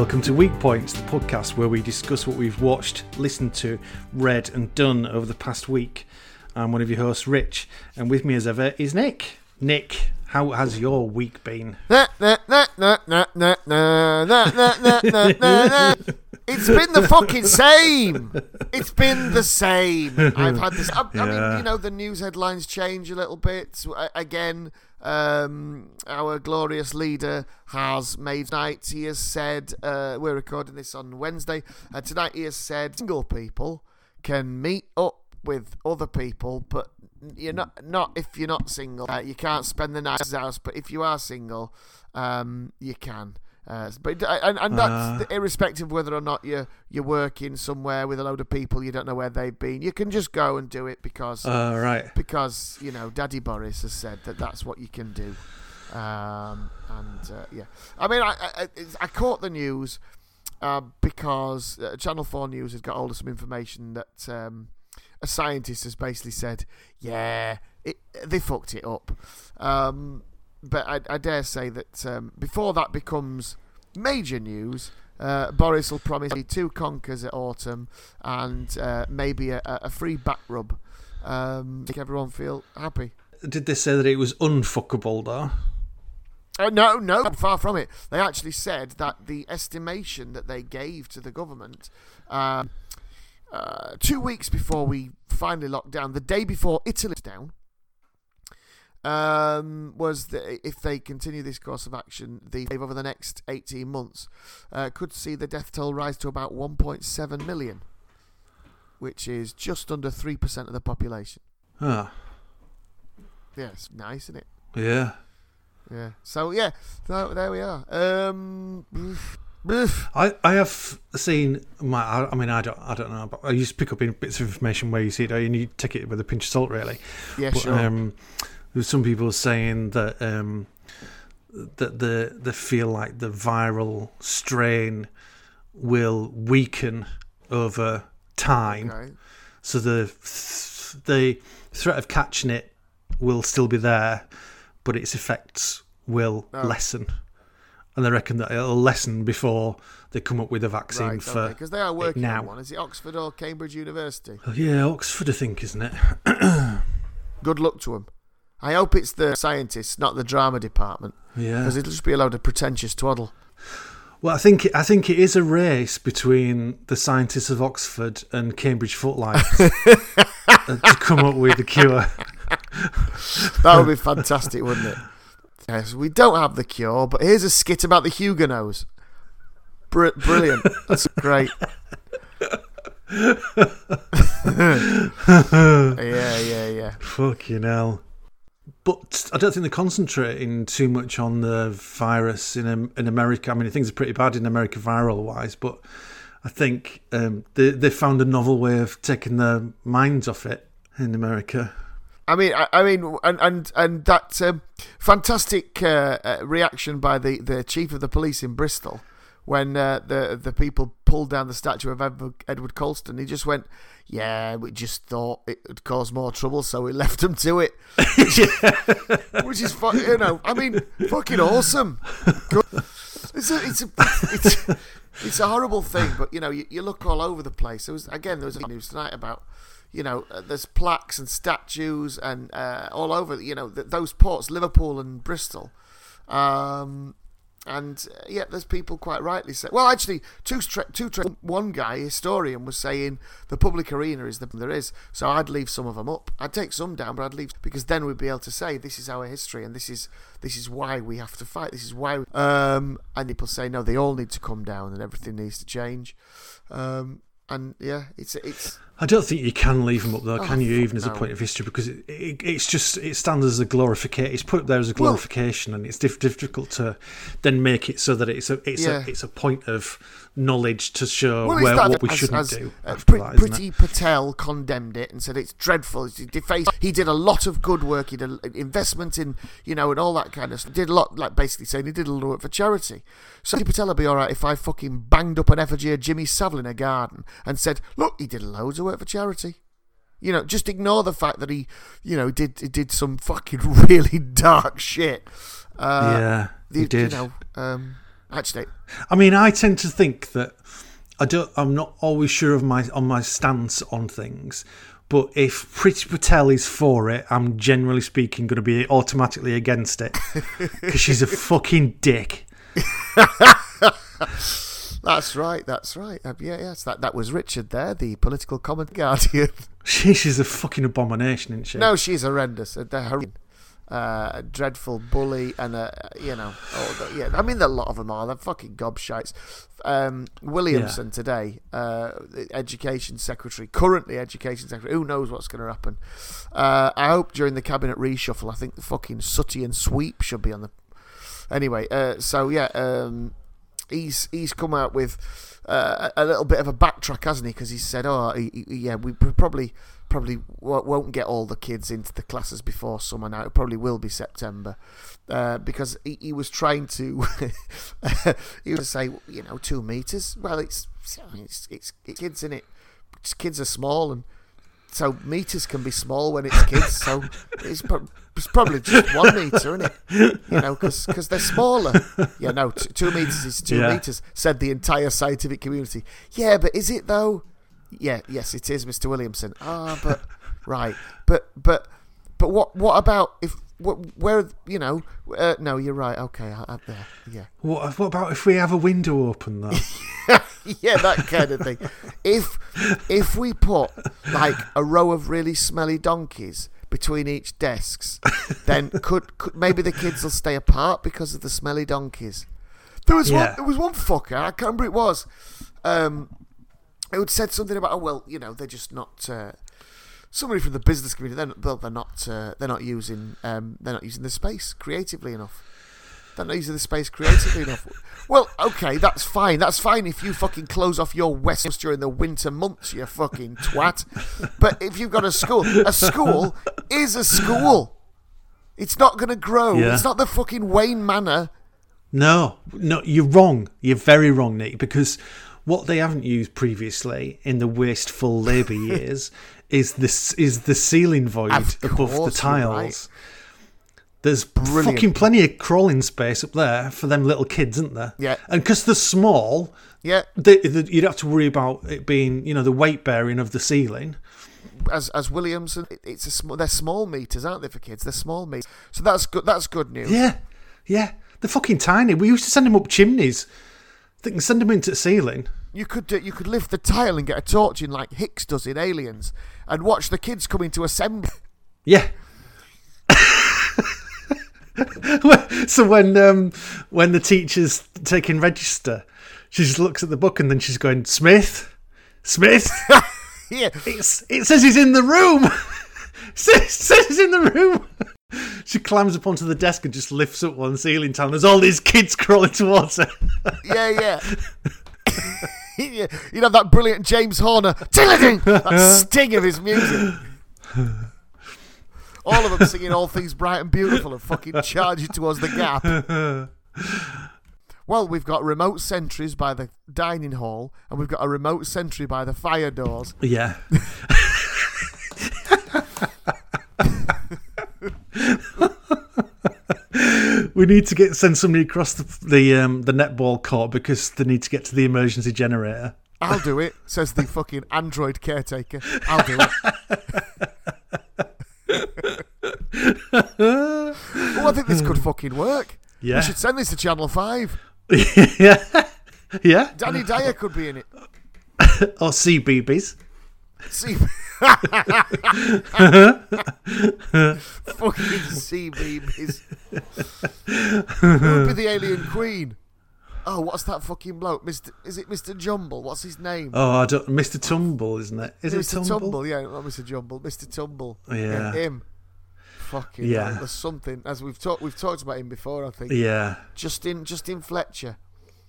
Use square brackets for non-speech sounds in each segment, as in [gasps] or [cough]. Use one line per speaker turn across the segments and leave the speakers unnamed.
Welcome to Week Points, the podcast where we discuss what we've watched, listened to, read, and done over the past week. I'm one of your hosts, Rich, and with me as ever is Nick. Nick, how has your week been? [laughs]
It's been the fucking same. It's been the same. I've had this. I, I mean, you know, the news headlines change a little bit. A- Again, um, our glorious leader has made tonight. He has said, uh, we're recording this on Wednesday, and tonight he has said single people can meet up with other people, but you're not not if you're not single. Uh, you can't spend the night at his house, but if you are single, um, you can. Uh, but and, and that's
Uh.
irrespective of whether or not you're you're working somewhere with a load of people you don't know where they've been. You can just go and do it because
Uh, right.
because you know Daddy Boris has said that that's what you can do. Um, and uh, yeah, I mean, I I, I caught the news uh, because uh, Channel Four News has got hold of some information that um, a scientist has basically said, yeah, it, they fucked it up. Um, but I, I dare say that um, before that becomes major news. Uh, Boris will promise me two conkers at autumn and uh, maybe a, a free back rub. Um, make everyone feel happy.
Did they say that it was unfuckable, though?
Oh, no, no, far from it. They actually said that the estimation that they gave to the government um, uh, two weeks before we finally locked down, the day before Italy was down, um, was that if they continue this course of action, the over the next 18 months uh, could see the death toll rise to about 1.7 million, which is just under 3% of the population.
Ah,
Yeah, it's nice, isn't it?
yeah.
Yeah. So, yeah, so there we are. Um.
I, I have seen my I, I mean I don't I don't know but I used to pick up in bits of information where you see it and you take it with a pinch of salt really
yeah,
but
sure.
um, there's some people are saying that um, that the they feel like the viral strain will weaken over time
okay.
so the the threat of catching it will still be there but its effects will
Oh.
lessen and they reckon that it'll lessen before they come up with a vaccine
Right,
for
because they are working
now.
on one. Is it Oxford or Cambridge University?
Oh, yeah oxford i think isn't it [clears throat]
Good luck to them. I hope it's the scientists, not the drama department,
yeah
because it'll just be a load of pretentious twaddle.
well i think i think it is a race between the scientists of oxford and cambridge footlights uh, to come up with the cure [laughs]
That would be fantastic, wouldn't it? Yes, we don't have the cure, but here's a skit about the Huguenots. Br- brilliant. That's great. [laughs] yeah, yeah, yeah.
Fucking hell. But I don't think they're concentrating too much on the virus in in America. I mean, things are pretty bad in America viral wise, but I think um, they they found a novel way of taking their minds off it in America.
I mean, I, I mean, and and and that um, fantastic uh, uh, reaction by the, the chief of the police in Bristol when uh, the the people pulled down the statue of Edward, Edward Colston. He just went, "Yeah, we just thought it would cause more trouble, so we [laughs] left them to it." [laughs] Which is, fu- you know, I mean, fucking awesome. Good. It's a, it's a, it's, it's a horrible thing, but you know, you, you look all over the place. There was again, there was a news tonight about, you know, uh, there's plaques and statues and uh, all over. You know, th- those ports, Liverpool and Bristol. Um, and uh, yeah, there's people quite rightly say. Well, actually, two two one guy, historian, was saying the public arena is the there is. So I'd leave some of them up. I'd take some down, but I'd leave because then we'd be able to say this is our history and this is this is why we have to fight. This is why. Um, and people say no, they all need to come down and everything needs to change. Um, and yeah, it's it's
I don't think you can leave them up there,
Oh,
can you? Even as a point of history, because it, it, it's just it stands as a glorification. It's put up there as a
Well-
glorification, and it's diff- difficult to then make it so that it's a it's
Yeah.
a it's a point of knowledge to show
Well,
where what we
as-
shouldn't
as,
do.
uh, Pri-
that, it?
Patel condemned it and said it's dreadful. It's defaced. He did a lot of good work. He did investment in, you know, and all that kind of stuff. Did a lot, like basically saying he did a lot of work for charity. So Priti Patel would be all right if I fucking banged up an effigy of Jimmy Savile in a garden and said, look, he did loads of work for charity. You know, just ignore the fact that he, you know, did he did some fucking [laughs] really dark shit. Uh,
yeah,
the-
he did.
You know, um, Actually,
I mean, I tend to think that I don't. I'm not always sure of my on my stance on things. But if Priti Patel is for it, I'm generally speaking going to be automatically against it because she's a fucking dick. [laughs]
that's right. That's right. Uh, yeah, yes. That that was Richard there, the political comment guardian. [laughs]
She, she's a fucking abomination, isn't she?
no, she's horrendous. Uh, they're horrendous. Uh, a dreadful bully, and a you know, oh, yeah. I mean, a lot of them are. They're fucking gobshites. Um, Williamson
Yeah.
today, uh, education secretary, currently education secretary. Who knows what's going to happen? Uh, I hope during the cabinet reshuffle, I think the fucking Sooty and Sweep should be on the. Anyway, uh, so yeah, um, he's he's come out with uh, a little bit of a backtrack, hasn't he? Because he said, "Oh, he, he- yeah, we probably probably won't get all the kids into the classes before summer. Now it probably will be September." Uh, because he, he was trying to, [laughs] he was say, you know, two meters. Well, it's it's, it's kids in it. Kids are small, and so meters can be small when it's kids. So it's, pro- it's probably just one meter, isn't it? You know, because they're smaller. Yeah, no, t- two meters is two
Yeah.
meters. Said the entire scientific community. Yeah, but is it though? Yeah, yes, it is, Mr. Williamson. Ah, but right, but but but what what about if where you know? Uh, no, you're right. Okay, there, yeah.
What, what about if we have a window open though? [laughs]
yeah, that kind of thing. If if we put like a row of really smelly donkeys between each desks, then could, could maybe the kids will stay apart because of the smelly donkeys. There was one. There was one fucker. I can't remember who it was. Um, it would said something about oh well, you know, they're just not. Uh, somebody from the business community. They're well, they're not. Uh, they're not using. Um, they're not using the space creatively enough. They're not using the space creatively enough. Well, okay, that's fine. That's fine if you fucking close off your west during the winter months, you fucking twat. But if you've got a school, a school is a school. It's not going to grow.
Yeah.
It's not the fucking Wayne Manor.
No, no, you're wrong. You're very wrong, Nick, because what they haven't used previously in the wasteful labour [laughs] years is this is the ceiling void
Of
above the tiles.
right.
There's
Brilliant.
fucking plenty of crawling space up there for them little kids, isn't there?
Yeah.
And because they're small,
Yeah,
they, they, you'd have to worry about it being, you know, the weight bearing of the ceiling.
as as Williamson, it- it's a small. They're small meters, aren't they, for kids? They're small meters. So that's good. That's good news.
Yeah, yeah. They're fucking tiny. We used to send them up chimneys. They can send them into the ceiling.
You could uh, you could lift the tile and get a torch in like Hicks does in Aliens, and watch the kids come into assembly.
Yeah. [laughs] so when um, when the teacher's taking register, she just looks at the book and then she's going, Smith, Smith. [laughs]
yeah,
It's, it says he's in the room. [laughs] it says, says he's in the room. She climbs up onto the desk and just lifts up one ceiling tile. There's all these kids crawling towards her.
yeah, yeah. Yeah. You know that brilliant James Horner, [laughs] that [laughs] sting of his music. All of them singing all things bright and beautiful and fucking charging towards the gap. Well, we've got remote sentries by the dining hall, and we've got a remote sentry by the fire doors.
Yeah. [laughs] we need to get send somebody across the the, um, the netball court because they need to get to the emergency generator.
I'll do it, says the fucking android caretaker. I'll do it. oh, I think this could fucking work.
Yeah.
We should send this to Channel 5. [laughs]
yeah. Yeah.
Danny Dyer could be in it.
Or CBeebies.
See, [laughs] fucking sea babies. Who would be the alien queen? Oh, what's that fucking bloke? Mister, is it Mister Jumble? What's his name?
Oh, I don't. Mr. Tumble, isn't it? Is
Mr.
it Tumble?
yeah, not Mr. Jumble, Mr. Tumble.
Yeah.
him. Fucking
Yeah.
hell, there's something as we've talked. We've talked about him before. I think
Yeah.
Justin Justin Fletcher. [laughs] [laughs]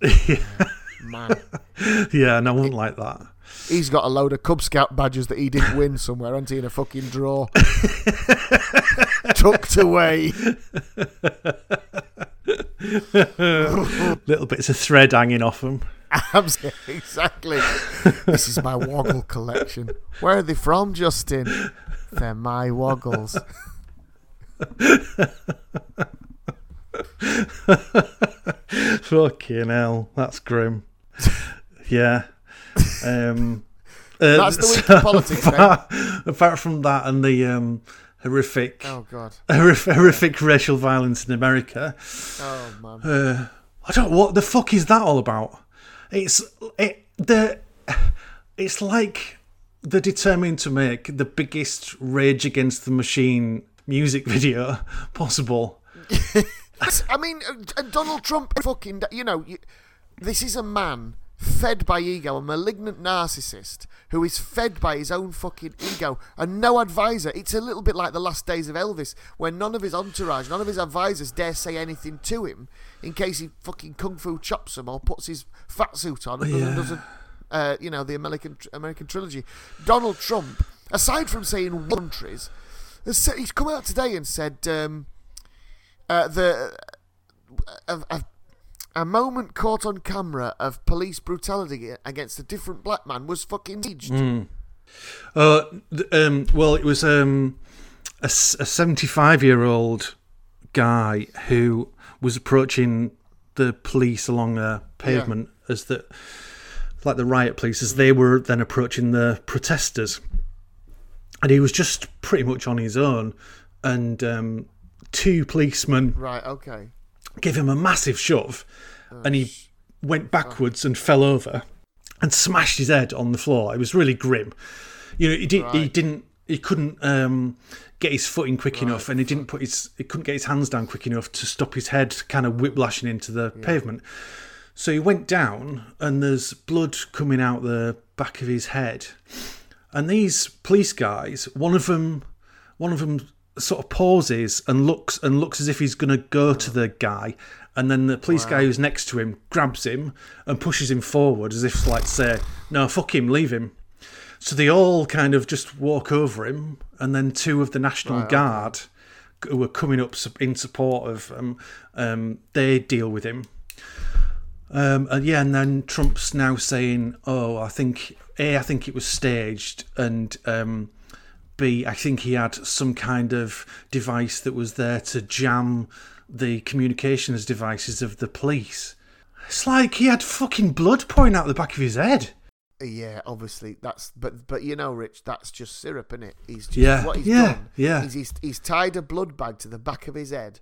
Man, [laughs]
Yeah, no, one like that.
he's got a load of Cub Scout badges that he didn't [laughs] win somewhere, hasn't he? In a fucking drawer, [laughs] tucked away.
Little bits of thread hanging off them.
Absolutely, exactly. this is my Woggle collection. Where are they from, Justin? They're my Woggles.
Fucking hell, that's grim. [laughs] yeah. Um, [laughs] uh,
That's the week of politics,
apart, apart from that and the um, horrific,
Oh God. [laughs]
horrific, horrific racial violence in America,
Oh man.
uh, I don't. What the fuck is that all about? It's it the. It's like they're determined to make the biggest Rage Against the Machine music video possible.
I mean, uh, uh, Donald Trump, fucking, you know, this is a man fed by ego, a malignant narcissist who is fed by his own fucking ego and no advisor. It's a little bit like the last days of Elvis, where none of his entourage, none of his advisors dare say anything to him in case he fucking kung fu chops them or puts his fat suit on and doesn't,
Yeah.
doesn't uh, you know, the American American trilogy. Donald Trump, aside from saying countries, has said, he's come out today and said um, uh, the a, a, a moment caught on camera of police brutality against a different black man was fucking staged.
Uh, um, well, it was um, a, 75 year old guy who was approaching the police along a pavement as the like the riot police as they were then approaching the protesters, and he was just pretty much on his own, and um, two policemen
Right, okay.
Gave him a massive shove, and he went backwards and fell over and smashed his head on the floor. It was really grim. You know, he did. He
Right.
didn't. He couldn't um, get his footing quick enough, and he didn't put his. He couldn't get his hands down quick enough to stop his head kind of whiplashing into the pavement. So he went down, and there's blood coming out the back of his head. And these police guys, one of them, one of them sort of pauses and looks and looks as if he's going to go to the guy, and then the police guy who's next to him grabs him and pushes him forward as if like say, "No, fuck him, leave him." So they all kind of just walk over him, and then two of the National Guard who are coming up in support of um, um, they deal with him. Um, and yeah, and then Trump's now saying, "Oh, I think a, I think it was staged, and um, I think he had some kind of device that was there to jam the communications devices of the police." It's like he had fucking blood pouring out the back of his head.
Yeah, obviously that's but but you know, Rich, that's just syrup, is it? He's just
Yeah,
what he's
yeah,
done.
yeah.
Is he's he's tied a blood bag to the back of his head,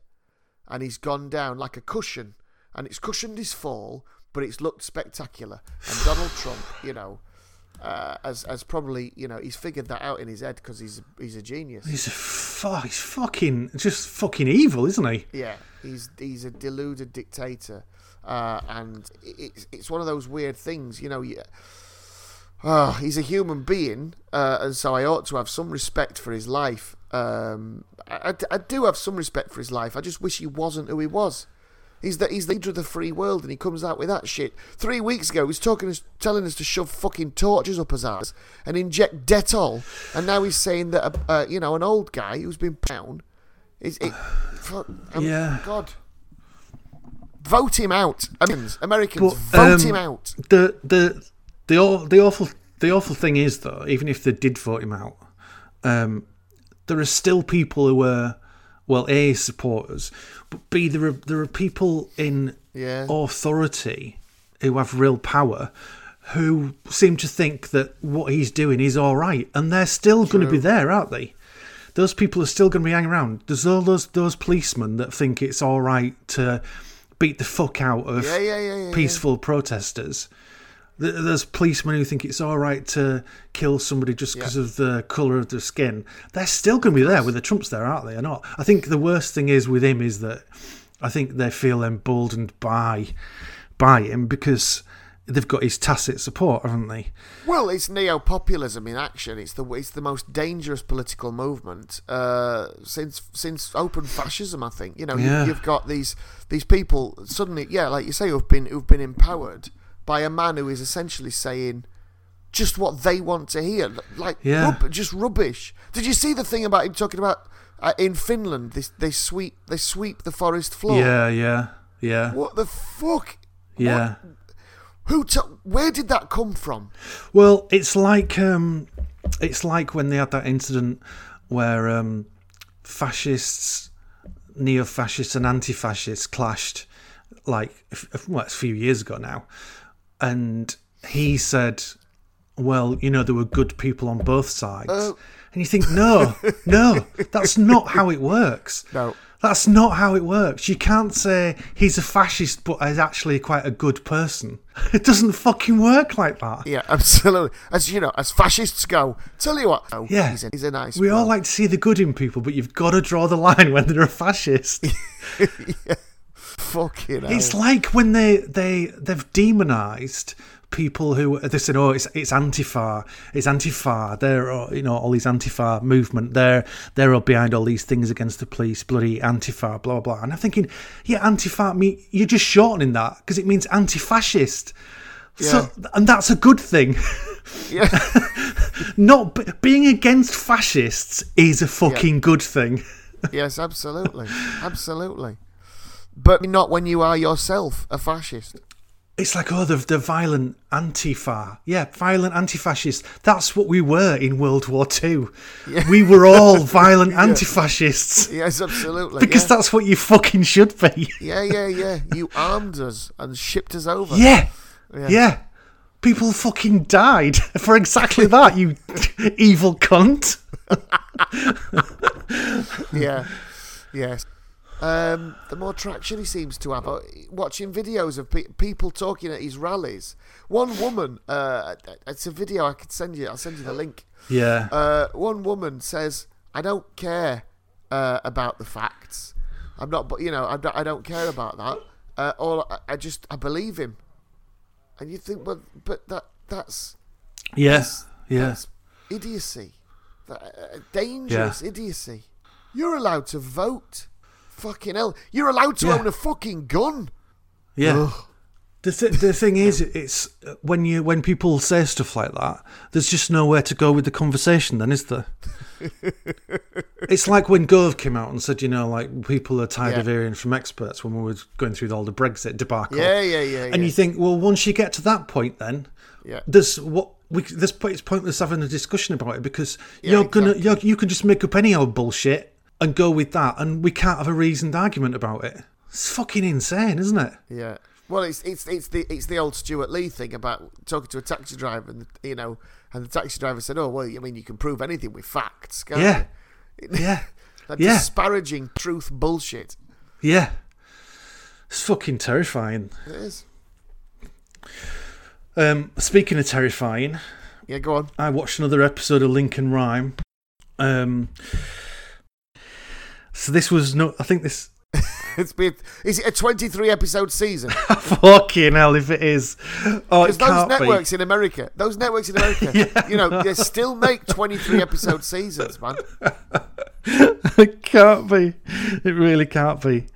and he's gone down like a cushion, and it's cushioned his fall, but it's looked spectacular. And Donald Trump, you know, uh, has has probably you know he's figured that out in his head because he's he's a genius.
He's a fu- he's fucking just fucking evil, isn't he?
Yeah, he's he's a deluded dictator, uh, and it's it's one of those weird things, you know. You, oh, he's a human being, uh, and so I ought to have some respect for his life. Um, I, I- I do have some respect for his life. I just wish he wasn't who he was. He's the he's the leader of the free world, and he comes out with that shit. Three weeks ago, he was talking, telling us to shove fucking torches up his ass and inject Dettol, and now he's saying that a, uh, you know an old guy who's been down is it. fuck, um,
Yeah.
God. Vote him out, Americans. Americans,
But,
vote
um,
him out.
the the the the awful the awful thing is though, even if they did vote him out, um, there are still people who are well, a supporters, but b there are there are people in
Yeah.
authority who have real power who seem to think that what he's doing is all right, and they're still going to be there, aren't they? Those people are still going to be hanging around. There's all those those policemen that think it's all right to beat the fuck out of
yeah, yeah.
peaceful protesters. Th- There's policemen who think it's all right to kill somebody just because of the colour of their skin. They're still going to be there with the Trumps there, aren't they? Or not? I think the worst thing is with him is that I think they feel emboldened by by him because they've got his tacit support, haven't they?
Well, it's neo-populism in action. It's the it's the most dangerous political movement uh, since since open fascism. I think you know
Yeah.
you, you've got these these people suddenly, yeah, like you say, who've been who've been empowered by a man who is essentially saying just what they want to hear, like
Yeah.
rub- just rubbish. Did you see the thing about him talking about uh, in Finland? This they sweep they sweep the forest floor.
Yeah, yeah, yeah,
What the fuck?
yeah.
Who? T- where did that come from?
Well, it's like um, it's like when they had that incident where um, fascists, neo-fascists, and anti-fascists clashed like well, it's a few years ago now, and he said, "Well, you know, there were good people on both sides."
Oh.
And you think, no, [laughs] no, that's not how it works.
No.
That's not how it works. You can't say he's a fascist but is actually quite a good person. [laughs] It doesn't fucking work like that.
Yeah, absolutely. As you know, as fascists go, tell you what, oh,
Yeah.
he's a, he's a nice.
We all like to see the good in people, but you've got to draw the line [laughs] when they're a fascist.
Fucking. Hell.
It's like when they they they've demonized people who they said, "Oh, it's it's Antifa, it's Antifa." They're uh, you know all these Antifa movement. They're they're all behind all these things against the police. Bloody Antifa, blah blah. Blah. And I'm thinking, yeah, Antifa. Me, you're just shortening that because it means anti-fascist. So and that's a good thing.
yeah, [laughs]
Not being against fascists is a fucking good thing.
yes, absolutely, absolutely. But not when you are yourself a fascist.
It's like, oh, the, the violent Antifa. Yeah, violent anti fascists. That's what we were in World War Two. We were all [laughs] violent anti fascists.
Yes, absolutely.
Because
yeah.
that's what you fucking should be.
yeah, yeah, yeah. You [laughs] armed us and shipped us over.
Yeah.
Yeah.
Yeah. People fucking died [laughs] for exactly that, you evil cunt.
yeah, yes. Um, the more traction he seems to have, uh, watching videos of pe- people talking at his rallies. One woman, uh, it's a video I could send you. I'll send you the link.
Yeah.
Uh, one woman says, "I don't care uh, about the facts. I'm not, but you know, I don't, I don't care about that. Uh, all I, I just I believe him." And you think, well, but that that's
yeah. Yeah.
idiocy, that, uh, dangerous idiocy. You're allowed to vote. Fucking hell, you're allowed to
Yeah.
own a fucking gun.
Yeah.
Ugh.
The, th- the thing is, it's when you when people say stuff like that, there's just nowhere to go with the conversation. Then is there? [laughs] it's like when Gove came out and said, you know, like people are tired
Yeah.
of hearing from experts when we were going through all the Brexit debacle.
Yeah, yeah, yeah,
And
yeah.
you think, well, once you get to that point, then
Yeah.
there's what we this point it's pointless having a discussion about it because
Yeah,
you're gonna you're, you can just make up any old bullshit and go with that, and we can't have a reasoned argument about it. It's fucking insane, isn't it?
Yeah. Well, it's it's it's the it's the old Stewart Lee thing about talking to a taxi driver, and you know, and the taxi driver said, "Oh, well, I mean, you can prove anything with facts, can't
Yeah.
you?" [laughs]
Yeah.
That
Yeah.
disparaging truth bullshit.
Yeah. It's fucking terrifying.
It is.
Um, speaking of terrifying,
Yeah, go on.
I watched another episode of Lincoln Rhyme. Um, so this was no, I think this. [laughs]
It's been is it a twenty three episode season? [laughs]
fucking hell, if it is, oh, it
those
can't
networks in America, those networks in America, [laughs] you know, they still make twenty three episode seasons, man.
it can't be. It really can't be.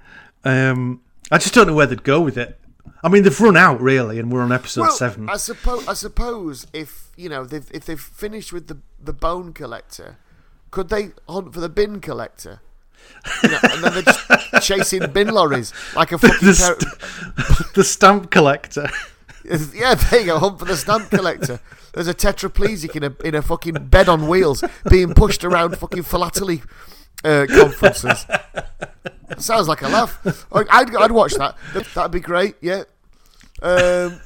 Um, I just don't know where they'd go with it. I mean, they've run out really, and we're on episode
Well,
seven.
I suppose I suppose if you know they've, if they've finished with the the bone collector, could they hunt for the bin collector? You know, and then they're just chasing bin lorries like a [laughs] fucking
the, st- [laughs] the stamp collector.
yeah. There you go, hunt for the stamp collector. There's a tetraplegic in a in a fucking bed on wheels being pushed around fucking philately uh, conferences. Sounds like a laugh. I'd, I'd, I'd watch that. That'd be great. Yeah. Um,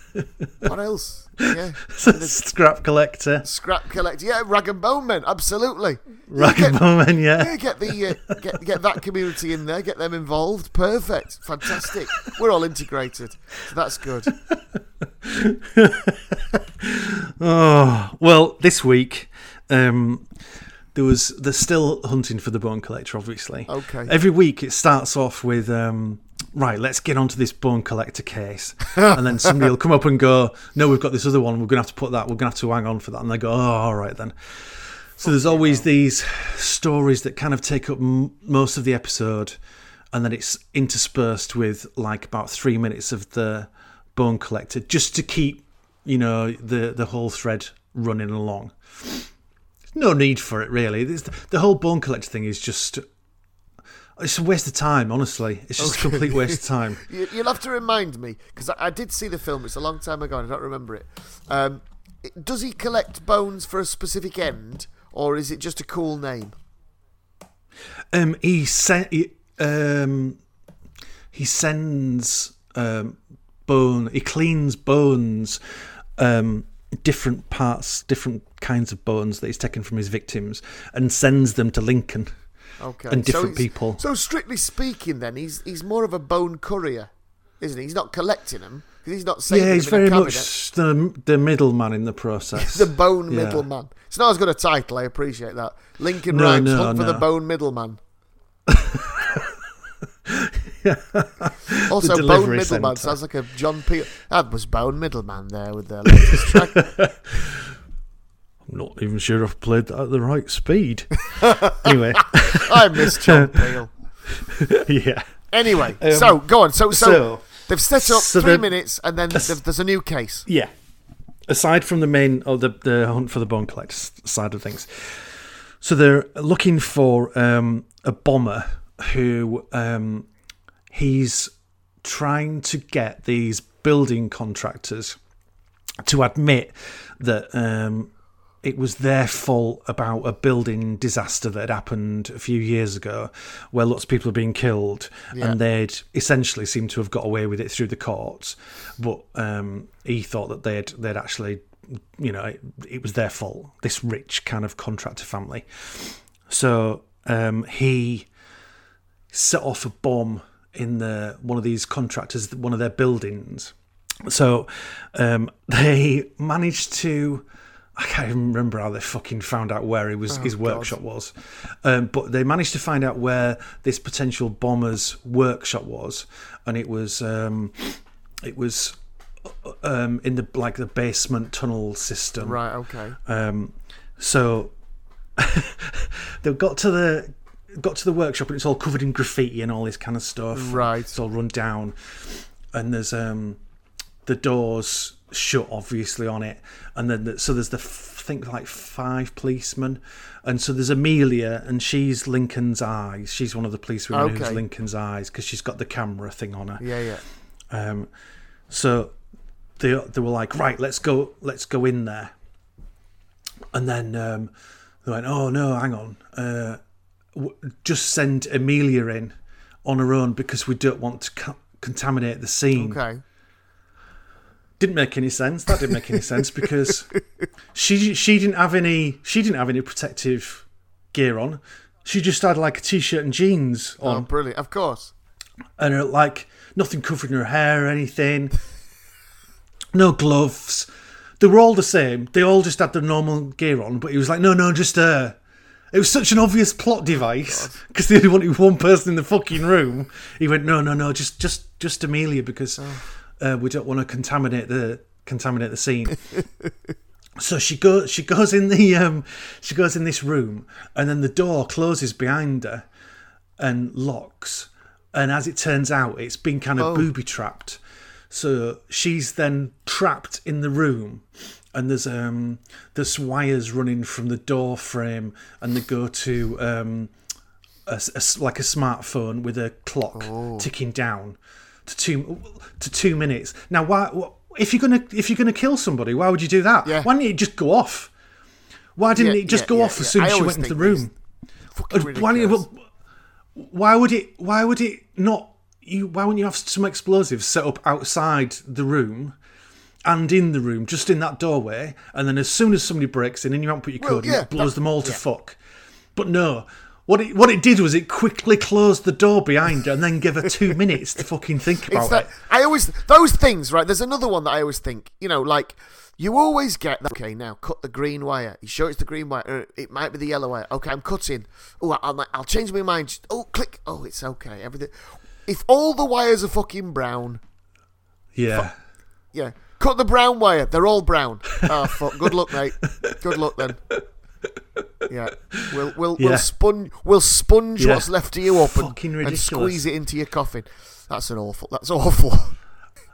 what else? Yeah. [laughs] [laughs]
Scrap collector.
Scrap collector. Yeah, rag and bone men. Absolutely.
Rag and bone men, yeah.
yeah, get the uh, [laughs] get get that community in there. Get them involved. Perfect. Fantastic. We're all integrated. So that's good.
Oh well, this week um, there was they're still hunting for the bone collector. Obviously,
Okay.
Every week it starts off with um, right. Let's get onto this bone collector case, [laughs] and then somebody will come up and go, "No, we've got this other one. We're gonna have to put that. We're gonna have to hang on for that." And they go, "Oh, all right then." So there's always these stories that kind of take up m- most of the episode, and then it's interspersed with like about three minutes of the bone collector, just to keep you know the the whole thread running along. No need for it really. The whole bone collector thing is just it's a waste of time. Honestly, it's just a complete waste of time. [laughs]
You, you'll have to remind me because I, I did see the film. It's a long time ago, and I don't remember it. Um, does he collect bones for a specific end, or is it just a cool name?
Um, he sent he, um, he sends um, bone. He cleans bones, um, different parts, different kinds of bones that he's taken from his victims, and sends them to Lincoln
Okay.
and different
he's-
people.
So strictly speaking, then he's he's more of a bone courier, isn't he? He's not collecting them because he's not saving
yeah, he's very much the the middleman in the process. [laughs]
the bone
Yeah.
middleman. It's not as good a title. I appreciate that. Lincoln
No,
Rhymes,
no,
Hunt for the. Bone Middleman. [laughs] also, Bone Middleman sounds like a John Peel. That was Bone Middleman there with the latest track. [laughs]
Not even sure I've played that at the right speed. [laughs] anyway,
I miss John [laughs] Peel.
yeah.
Anyway,
Um,
so go on. So, so,
so-
they've set up
so
three minutes, and then there's, a new case.
Yeah. Aside from the main, or the, the hunt for the bone collector side of things. So they're looking for um, a bomber who um, he's trying to get these building contractors to admit that um, it was their fault about a building disaster that had happened a few years ago where lots of people are being killed
Yeah.
and they'd essentially seemed to have got away with it through the courts but um, he thought that they'd they'd actually you know it, it was their fault this rich kind of contractor family so um, he set off a bomb in the one of these contractors one of their buildings so um, [laughs] they managed to. I can't even remember how they fucking found out where he was, his workshop was, um, but they managed to find out where this potential bomber's workshop was, and it was um, it was um, in the like the basement tunnel system.
Right. Okay.
Um, so [laughs] they got to the got to the workshop and it's all covered in graffiti and all this kind of stuff.
Right.
It's all run down, and there's um the doors shut obviously on it, and then the, so there's the f- think like five policemen, and so there's Amelia and she's Lincoln's eyes. She's one of the policewomen who's
Okay.
Lincoln's eyes because she's got the camera thing on her.
Yeah. Yeah.
Um, so they they were like, right, let's go, let's go in there. And then um, they went, oh no, hang on, uh, w- just send Amelia in on her own because we don't want to co- contaminate the scene.
Okay.
Didn't make any sense. That didn't make any sense because [laughs] she she didn't have any she didn't have any protective gear on. She just had like a t-shirt and jeans
Oh,
on
brilliant. Of course.
and her, like nothing covering her hair or anything. No gloves. They were all the same. They all just had the normal gear on, but he was like, no, no, just her. It was such an obvious plot device because they only wanted one person in the fucking room. He went, no, no, no, just, just, just Amelia because oh. Uh, we don't want to contaminate the contaminate the scene. [laughs] so she goes, she goes in the, um, she goes in this room, and then the door closes behind her and locks. And as it turns out, it's been kind of
Oh.
booby trapped. So she's then trapped in the room, and there's um there's wires running from the door frame, and they go to um a, a like a smartphone with a clock
Oh.
ticking down to two to two minutes. Now, why? If you're gonna if you're gonna kill somebody, why would you do that?
Yeah.
Why didn't it just go off? Why didn't
Yeah,
it just
yeah,
go
yeah,
off as
yeah.
soon as she went into the room? Why, why would it? Why would it not? You why wouldn't you have some explosives set up outside the room and in the room, just in that doorway, and then as soon as somebody breaks in, and you haven't put your
Well,
code, in, it blows them all to
yeah.
fuck. But no. What it, what it did was it quickly closed the door behind her and then gave her two minutes to fucking think about
It's that
it.
I always those things, right? There's another one that I always think. You know, like you always get that. Okay, now cut the green wire. You sure it's the green wire? Uh, It might be the yellow wire. Okay, I'm cutting. Oh, I'll I'll change my mind. Just- Oh, click. Oh, it's okay. Everything. If all the wires are fucking brown,
Yeah.
yeah, cut the brown wire. They're all brown. Oh fuck. Good luck, mate. Good luck then. Yeah, we'll we'll
Yeah.
we'll sponge we'll sponge
Yeah.
what's left of you up and, and squeeze it into your coffin. That's an awful. That's awful.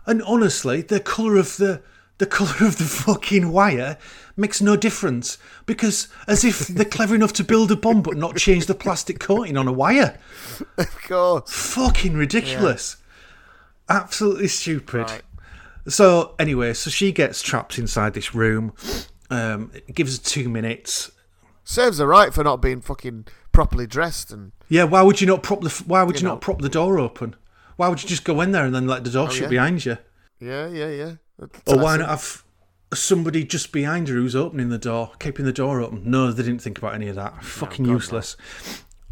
And honestly, the colour of the the colour of the fucking wire makes no difference because as if they're clever enough to build a bomb but not change the plastic coating on a wire.
of course.
Fucking ridiculous. Absolutely stupid.
Right.
So anyway, so she gets trapped inside this room. Um, it gives her two minutes.
Serves her right for not being fucking properly dressed and
Yeah, why would you not prop the Why would you,
You know.
not prop the door open? Why would you just go in there and then let the door shut
yeah?
behind you?
Yeah, yeah, yeah.
Or why not have somebody just behind her who's opening the door, keeping the door open? No, they didn't think about any of that. Fucking
God, no.
useless.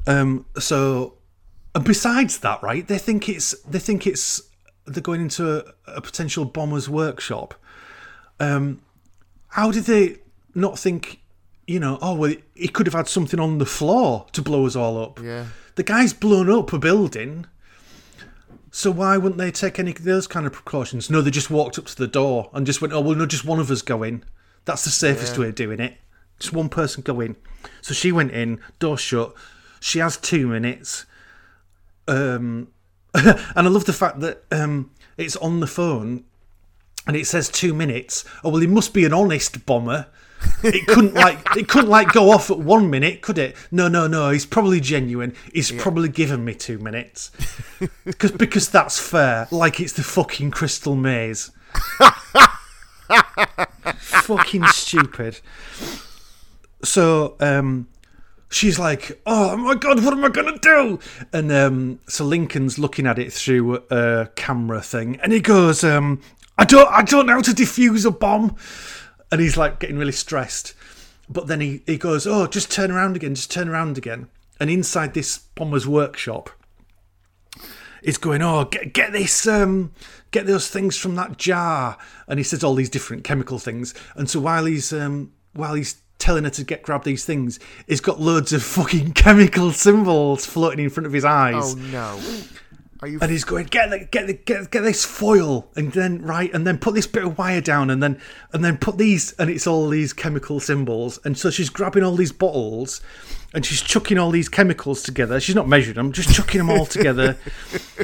Um, so, and besides that, right? They think it's they think it's they're going into a, a potential bomber's workshop. Um, how did they not think? You know, oh well, he could have had something on the floor to blow us all up.
Yeah.
The guy's blown up a building. So why wouldn't they take any of those kind of precautions? No, they just walked up to the door and just went, "Oh well, no, just one of us go in. That's the safest
Yeah.
way of doing it. Just one person go in." So she went in, door shut. She has two minutes. Um, [laughs] and I love the fact that um, it's on the phone and it says two minutes. Oh well, he must be an honest bomber. It couldn't like it couldn't like go off at one minute, could it? No, no, no. He's probably genuine. He's probably given me two minutes because because that's fair. Like it's the fucking Crystal Maze. fucking stupid. So um, she's like, "Oh my god, what am I gonna do?" And um, so Lincoln's looking at it through a camera thing, and he goes, um, "I don't, I don't know how to defuse a bomb," and he's like getting really stressed. But then he, he goes, "Oh, just turn around again, just turn around again." And inside this bomber's workshop, is going, "Oh, get get this, um, get those things from that jar," and he says all these different chemical things. And so while he's um, while he's telling her to get grab these things, he's got loads of fucking [laughs] chemical symbols floating in front of his eyes.
Oh no. Are you?
And he's going, get the, get the, get get this foil, and then right, and then put this bit of wire down, and then and then put these, and it's all these chemical symbols. And so she's grabbing all these bottles, and she's chucking all these chemicals together. She's not measuring them, just chucking them all together. [laughs]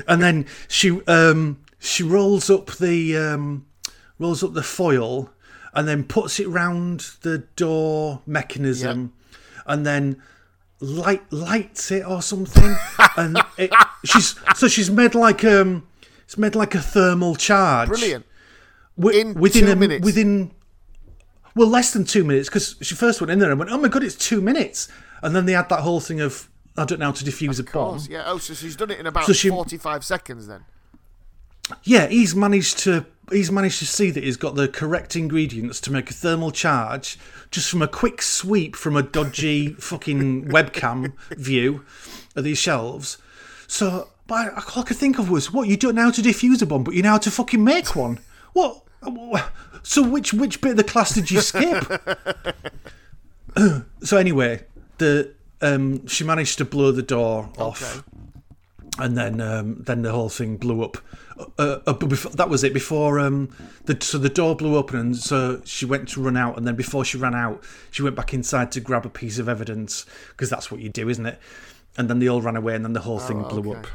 And then she um she rolls up the um rolls up the foil, and then puts it round the door mechanism, and then light lights it or something [laughs] and it, she's so she's made like um it's made like a thermal charge
Brilliant.
Wi-
In
within
two
a,
minutes.
within well less than two minutes because she first went in there and went oh my god it's two minutes and then they had that whole thing of I don't know how to defuse a
Of
bomb.
Yeah. Oh, so she's done it in about
So she-
45 seconds then.
Yeah he's managed to he's managed to see that he's got the correct ingredients to make a thermal charge just from a quick sweep from a dodgy [laughs] fucking webcam view of these shelves. So but I, all I could think of was what you don't know how to defuse a bomb but you know how to fucking make one. What so which which bit of the class did you skip? [laughs] [clears throat] So anyway the um she managed to blow the door off.
Okay.
And then um, then the whole thing blew up. Uh, uh, but before, that was it. Before um, the so the door blew open, and so she went to run out. And then before she ran out, she went back inside to grab a piece of evidence because that's what you do, isn't it? And then they all ran away, and then the whole thing blew
okay.
up.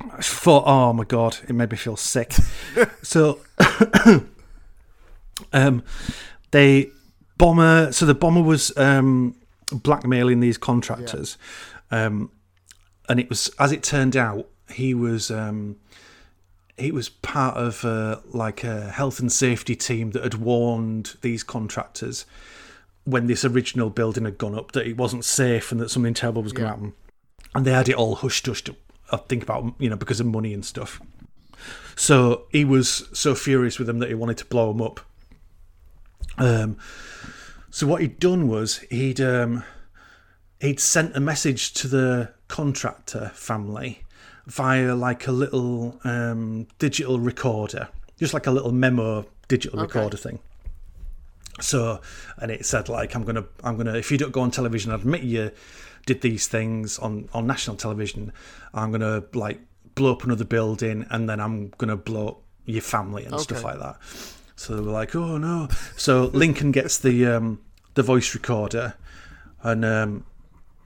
I thought, oh my god, it made me feel sick. [laughs] so, [coughs] um, they bomber. So the bomber was um, blackmailing these contractors, um, and it was as it turned out, he was um, he was part of uh, like a health and safety team that had warned these contractors when this original building had gone up that it wasn't safe and that something terrible was going to
Yeah.
happen, and they had it all hushed hushed. I think about you know because of money and stuff. So he was so furious with them that he wanted to blow them up. Um, so what he'd done was he'd um, he'd sent a message to the contractor family via like a little um, digital recorder, just like a little memo digital
Okay.
recorder thing. So, and it said like, "I'm gonna, I'm gonna. If you don't go on television, admit you did these things on on national television. I'm gonna like blow up another building, and then I'm gonna blow up your family and stuff like that." So they were like, "Oh no!" So Lincoln gets the um, the voice recorder, and um,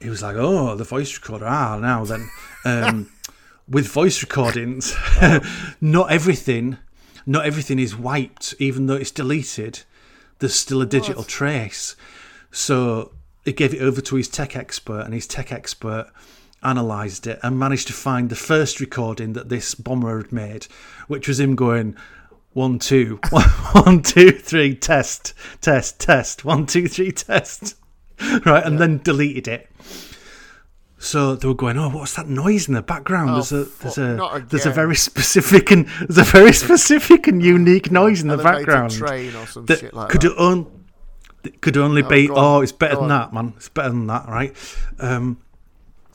he was like, "Oh, the voice recorder. Ah, now then." Um, [laughs] with voice recordings, [laughs] not everything, not everything is wiped, even though it's deleted. There's still a digital trace. So he gave it over to his tech expert, and his tech expert analysed it and managed to find the first recording that this bomber had made, which was him going one two [laughs] one two three test test test one two three test [laughs] right, and then deleted it. So they were going, "Oh, what's that noise in the background?"
Oh,
there's a there's a there's a very [laughs] specific and there's a very specific and unique noise in the background
train or some shit like
could
that.
on, that could only be. Oh, it's better
go
than
on.
that, man. It's better than that, right? Um,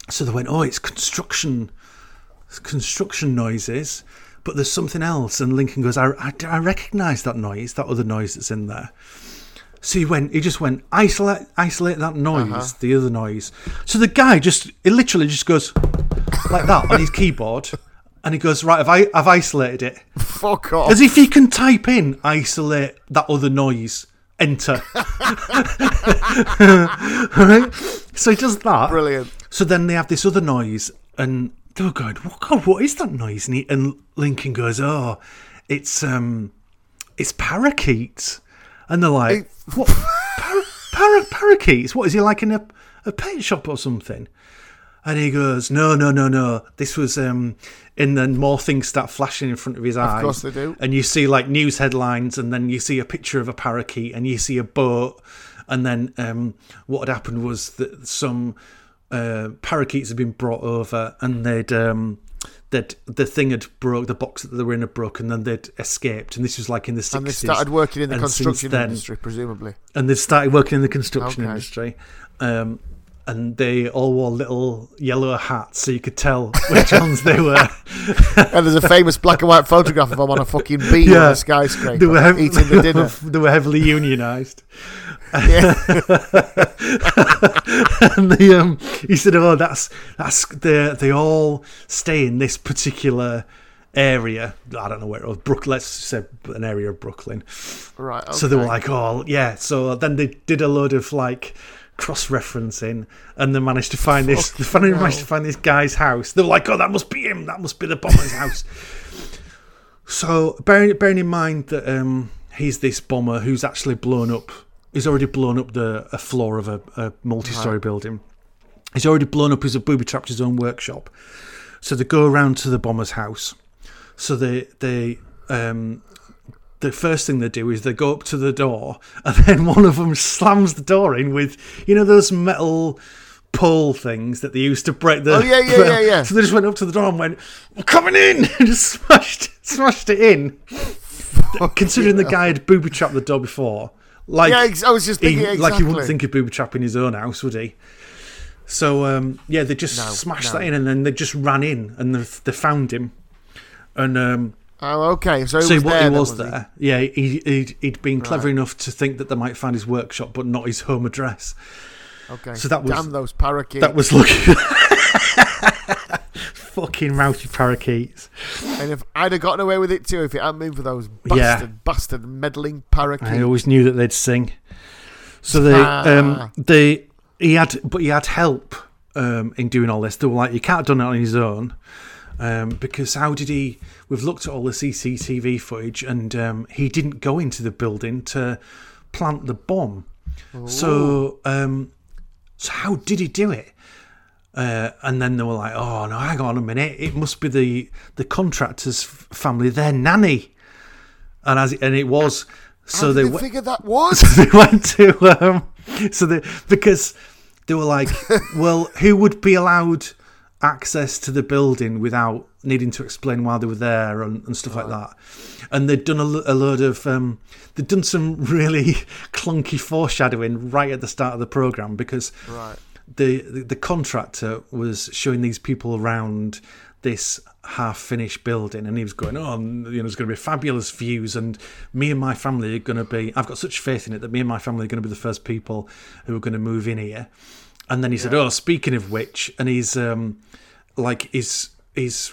so they went, "Oh, it's construction, it's construction noises." But there's something else, and Lincoln goes, "I, I, I recognise that noise, that other noise that's in there." So he went. He just went isolate, isolate that noise,
Uh-huh.
the other noise. So the guy just, it literally just goes like that on his keyboard, and he goes, "Right, I've, I, I've isolated it."
Fuck off.
As if he can type in isolate that other noise, enter. [laughs] Alright? So he does that.
Brilliant.
So then they have this other noise, and they were going, "What God? What is that noise?" And, he, and Lincoln goes, "Oh, it's um, it's parakeets." And they're like, "What? Par- para- parakeets? What is he like in a, a pet shop or something?" And he goes, "No, no, no, no. This was um." And then more things start flashing in front of his eyes.
Of course they do.
And you see like news headlines, and then you see a picture of a parakeet, and you see a boat, and then um, what had happened was that some uh, parakeets had been brought over, and they'd um, that the thing had broke, the box that they were in had broken, and then they'd escaped, and this was like in the
And they started working in the
And
construction
then-
industry, presumably.
and they've started working in the construction
Okay.
industry. Um, and they all wore little yellow hats, so you could tell [laughs] which ones they were. [laughs]
And there's a famous black and white photograph of them on a fucking beam on a skyscraper
They were, hev-
eating the dinner. [laughs]
they were heavily unionised.
Yeah.
and the, um, he said, "Oh, that's that's they they all stay in this particular area. I don't know where it was. Brook, let's say an area of Brooklyn.
Right. Okay.
So they were like, oh, yeah. So then they did a load of like cross referencing and they managed to find this. They finally
hell.
managed to find this guy's house. They were like, oh, that must be him. That must be the bomber's house. So bearing, bearing in mind that um, he's this bomber who's actually blown up, he's already blown up the a floor of a, a multi story building. He's already blown up his booby trapped his own workshop. So they go around to the bomber's house. So they they um, the first thing they do is they go up to the door, and [laughs] then one of them slams the door in with you know those metal pull things that they used to break the.
Oh, yeah, yeah, [laughs] yeah, yeah.
So they just went up to the door and went, "We're coming in!" [laughs] and just smashed smashed it in. Considering the guy had booby trapped the door before, like
yeah, I was just
he,
thinking exactly.
like he wouldn't think of booby trapping his own house, would he? So um, yeah, they just
No,
smashed
no.
that in, and then they just ran in, and they, they found him, and um,
Oh, okay. So he
so
was
what
there.
he
then,
was
he?
Yeah, he, he'd, he'd been clever enough to think that they might find his workshop, but not his home address.
Okay.
So that was-
damn those parakeets.
That was looking. [laughs] Fucking mouthy parakeets.
and if I'd have gotten away with it too, if it hadn't been for those
Yeah.
bastard, bastard meddling parakeets.
I always knew that they'd sing. So they,
Ah.
um, they, he had, but he had help um, in doing all this. They were like, he can't have done it on his own. Um, because how did he? We've looked at all the CCTV footage, and um, he didn't go into the building to plant the bomb. So, um, so how did he do it? Uh, and then they were like, "Oh no, hang on a minute! It must be the the contractor's family, their nanny." And as it, and it was, so they
did they
went,
figure that [laughs] was?
so they went to um, so they because they were like, [laughs] well, who would be allowed access to the building without needing to explain why they were there and, and stuff like that? And they'd done a, a load of um, they'd done some [laughs] really clunky foreshadowing right at the start of the program because
right.
the, the the contractor was showing these people around this half finished building and he was going oh you know there's going to be fabulous views and me and my family are going to be i've got such faith in it that me and my family are going to be the first people who are going to move in here and then he said oh speaking of which and he's um like his his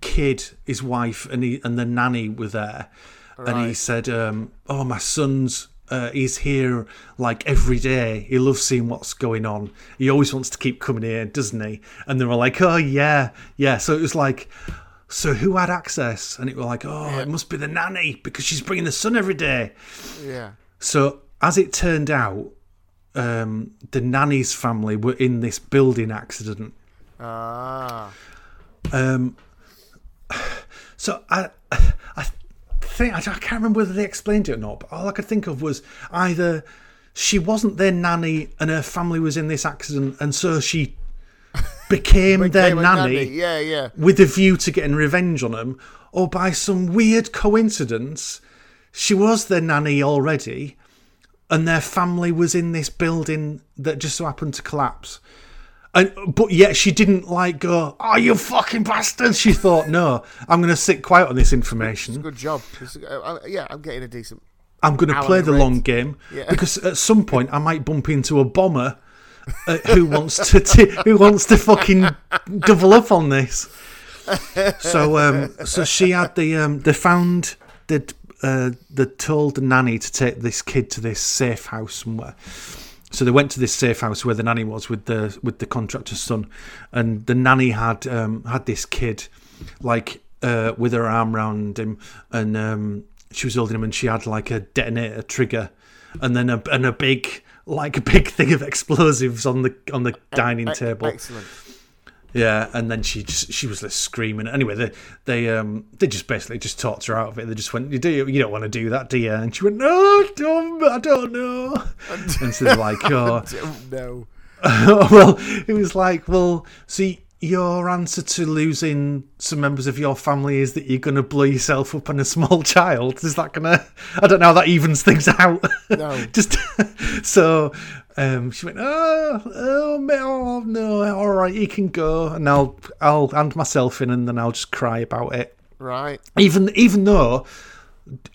kid his wife and he and the nanny were there and he
Right.
said um oh my son's uh, he's here like every day. He loves seeing what's going on. He always wants to keep coming here, doesn't he? And they were like, "Oh yeah, yeah." So it was like, so who had access? And it was like, "Oh, it must be the nanny because she's bringing the son every day."
Yeah.
So as it turned out, um, the nanny's family were in this building accident.
Ah.
Um, [sighs] so I, [sighs] I think I can't remember whether they explained it or not. But all I could think of was either she wasn't their nanny and her family was in this accident, and so she [laughs] became, their
Became a
nanny,
Yeah, yeah.
with a view to getting revenge on them, or by some weird coincidence, she was their nanny already, and their family was in this building that just so happened to collapse. And but yet she didn't like go, "Oh, you fucking bastards!" She thought, "No, I'm going to sit quiet on this information.
Good job. It's- uh, uh, yeah, I'm getting a decent.
I'm going to play the long game
Yeah.
because at some point I might bump into a bomber uh, [laughs] who wants to t- who wants to fucking double up on this." So, um, so she had the um, they found that uh, they told the nanny to take this kid to this safe house somewhere. So they went to this safe house where the nanny was with the with the contractor's son, and the nanny had um, had this kid like uh, with her arm round him, and um, she was holding him, and she had like a detonator trigger, and then a and a big like a big thing of [laughs] explosives on the on the dining table.
Excellent.
Yeah, and then she just she was like screaming. Anyway, they they um they just basically just talked her out of it. They just went, "You do you don't want to do that, do you?" And she went, "No, I don't, I don't know." [laughs] And so they're like, "Oh,
Don't know. [laughs]
well," it was like, "Well, see." Your answer to losing some members of your family is that you're going to blow yourself up on a small child. Is that going to? I don't know how that evens things out.
No. [laughs]
Just so um, she went, oh, oh, oh, no, all right, you can go, and I'll I'll hand myself in, and then I'll just cry about it.
Right.
Even even though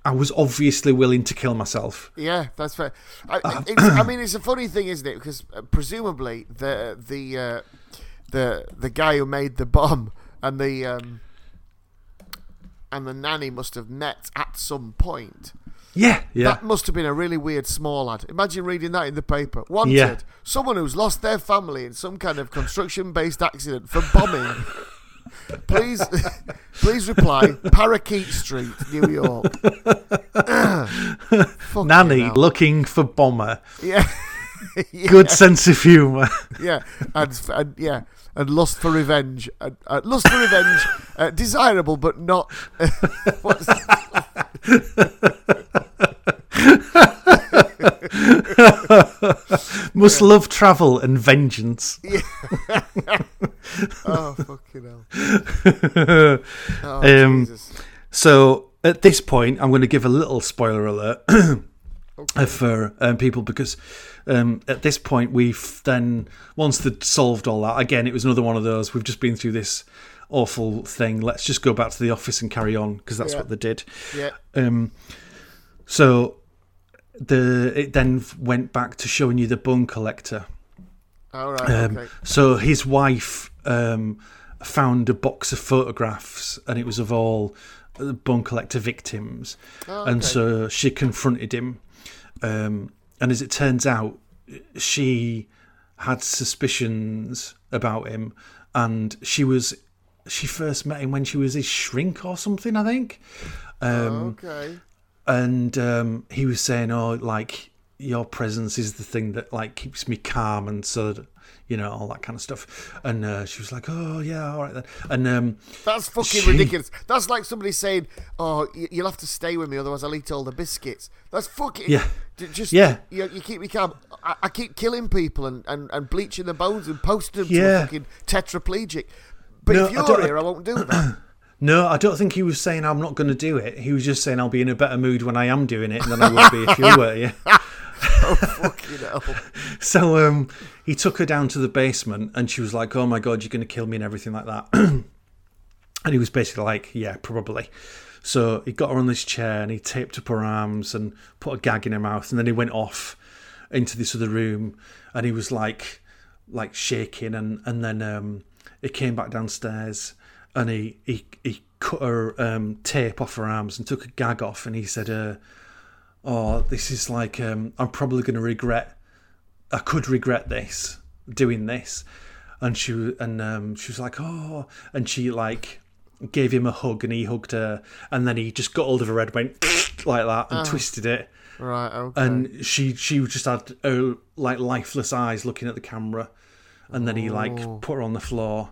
I was obviously willing to kill myself.
Yeah, that's fair. I,
Uh,
it's, I [clears throat] mean, it's a funny thing, isn't it? Because uh, presumably the the uh, the the guy who made the bomb and the um, and the nanny must have met at some point.
Yeah, yeah,
That must have been a really weird small lad. Imagine reading that in the paper. Wanted
Yeah.
someone who's lost their family in some kind of construction-based accident for bombing. [laughs] please, [laughs] please reply. Parakeet Street, New York. [laughs]
Nanny
hell.
looking for bomber.
Yeah. yeah.
Good sense of humour.
Yeah. And, and yeah. And lust for revenge. And, uh, lust for revenge. Uh, desirable, but not. [laughs]
Must love travel and vengeance. [laughs] [laughs]
oh fucking hell! Oh
Um,
Jesus!
So at this point, I'm going to give a little spoiler alert [clears throat] uh, for um, people because um, at this point we've then once they'd solved all that again, it was another one of those. We've just been through this awful thing. Let's just go back to the office and carry on because that's
Yeah.
what they did.
Yeah.
Um, so the it then went back to showing you the bone collector.
All right.
Um,
okay.
So his wife um, found a box of photographs, and it was of all uh, bone collector victims.
Oh,
And so she confronted him, um, and as it turns out, she had suspicions about him, and she was she first met him when she was his shrink or something, I think. Um,
okay.
And um, he was saying, "Oh, like your presence is the thing that like keeps me calm," and so that, you know all that kind of stuff. And uh, she was like, "Oh, yeah, all right then." And um,
That's fucking
She-
ridiculous. That's like somebody saying, "Oh, you'll have to stay with me, otherwise I'll eat all the biscuits." That's fucking
Yeah.
Just
Yeah.
you, you keep me calm. I, I keep killing people and, and, and bleaching their bones and posting them to a fucking tetraplegic. But
No,
if you're
don't-
here, I won't do that. [coughs]
no, I don't think he was saying I'm not going to do it. He was just saying I'll be in a better mood when I am doing it than I would be if you [laughs] were. Yeah. [laughs]
oh fucking hell. [laughs]
So um, he took her down to the basement, and she was like, "Oh my god, you're going to kill me" and everything like that. [clears throat] and he was basically like, "Yeah, probably." So he got her on this chair and he taped up her arms and put a gag in her mouth, and then he went off into this other room, and he was like, like shaking, and and then um, he came back downstairs, and he he he cut her um, tape off her arms and took a gag off, and he said, uh, "Oh, this is like um, I'm probably going to regret." I could regret this doing this and she and um, she was like oh and she like gave him a hug and he hugged her and then he just got hold of her head went [laughs] like that and twisted it
Right. Okay.
and she she just had uh, like lifeless eyes looking at the camera and then he like put her on the floor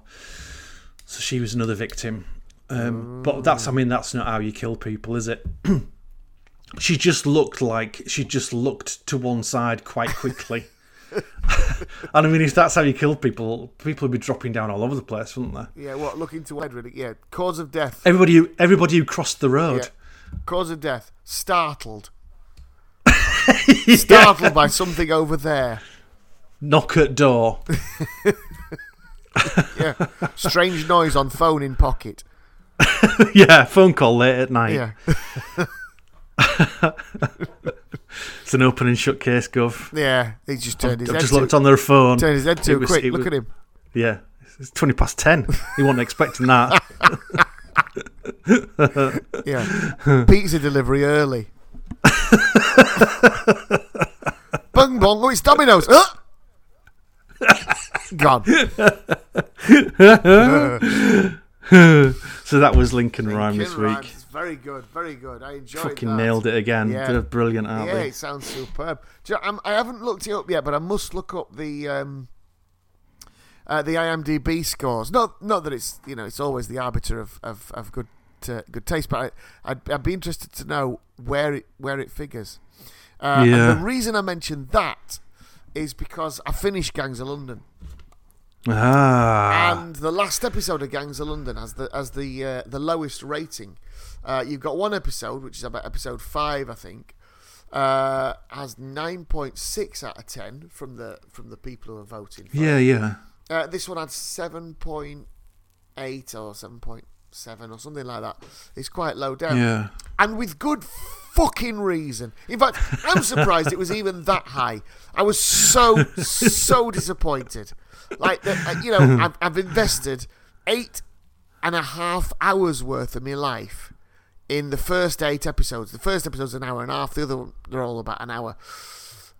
so she was another victim um, but that's i mean that's not how you kill people is it [clears throat] she just looked like she just looked to one side quite quickly [laughs] [laughs] and I mean, if that's how you kill people, people would be dropping down all over the place, wouldn't they?
Yeah, what? Looking to Edward. Yeah, cause of death.
Everybody, who, everybody who crossed the road.
Yeah. Cause of death. Startled. [laughs] Startled by something over there.
Knock at door. [laughs]
yeah. Strange noise on phone in pocket. [laughs]
yeah, phone call late at night.
Yeah. [laughs]
it's an open and shut case, Gov.
Yeah, he just turned his
I've
head.
just
too,
looked on their phone.
turned his head too
was-
quick. Look
was-
at him.
Yeah, it's 20 past 10. He wasn't expecting that.
Yeah. Pizza delivery early. bung bong! Oh, it's Domino's. [gasps] Huh? Gone. [laughs]
so that was Lincoln Rhyme this
Lincoln Rhymes
week.
Very good. Very good. I enjoyed
Fucking
that.
nailed it again.
Yeah.
Brilliant, aren't
Yeah,
they?
it sounds superb. You know, I haven't looked it up yet, but I must look up the um, uh, the IMDb scores. Not not that it's you know it's always the arbiter of of, of good uh, good taste, but I, I'd, I'd be interested to know where it where it figures. Uh,
Yeah.
And the reason I mentioned that is because I finished Gangs of London,
Ah.
and the last episode of Gangs of London has the as the uh, the lowest rating. Uh, you've got one episode, which is about episode five, I think, uh, has nine point six out of ten from the from the people who are voting. For
yeah,
it.
yeah.
Uh, this one had seven point eight or seven point seven or something like that. It's quite low down,
Yeah.
and with good fucking reason. In fact, I'm surprised it was even that high. I was so so [laughs] disappointed. Like uh, you know, I've, I've invested eight and a half hours worth of my life in the first eight episodes. The first episode's an hour and a half. The other one, they're all about an hour.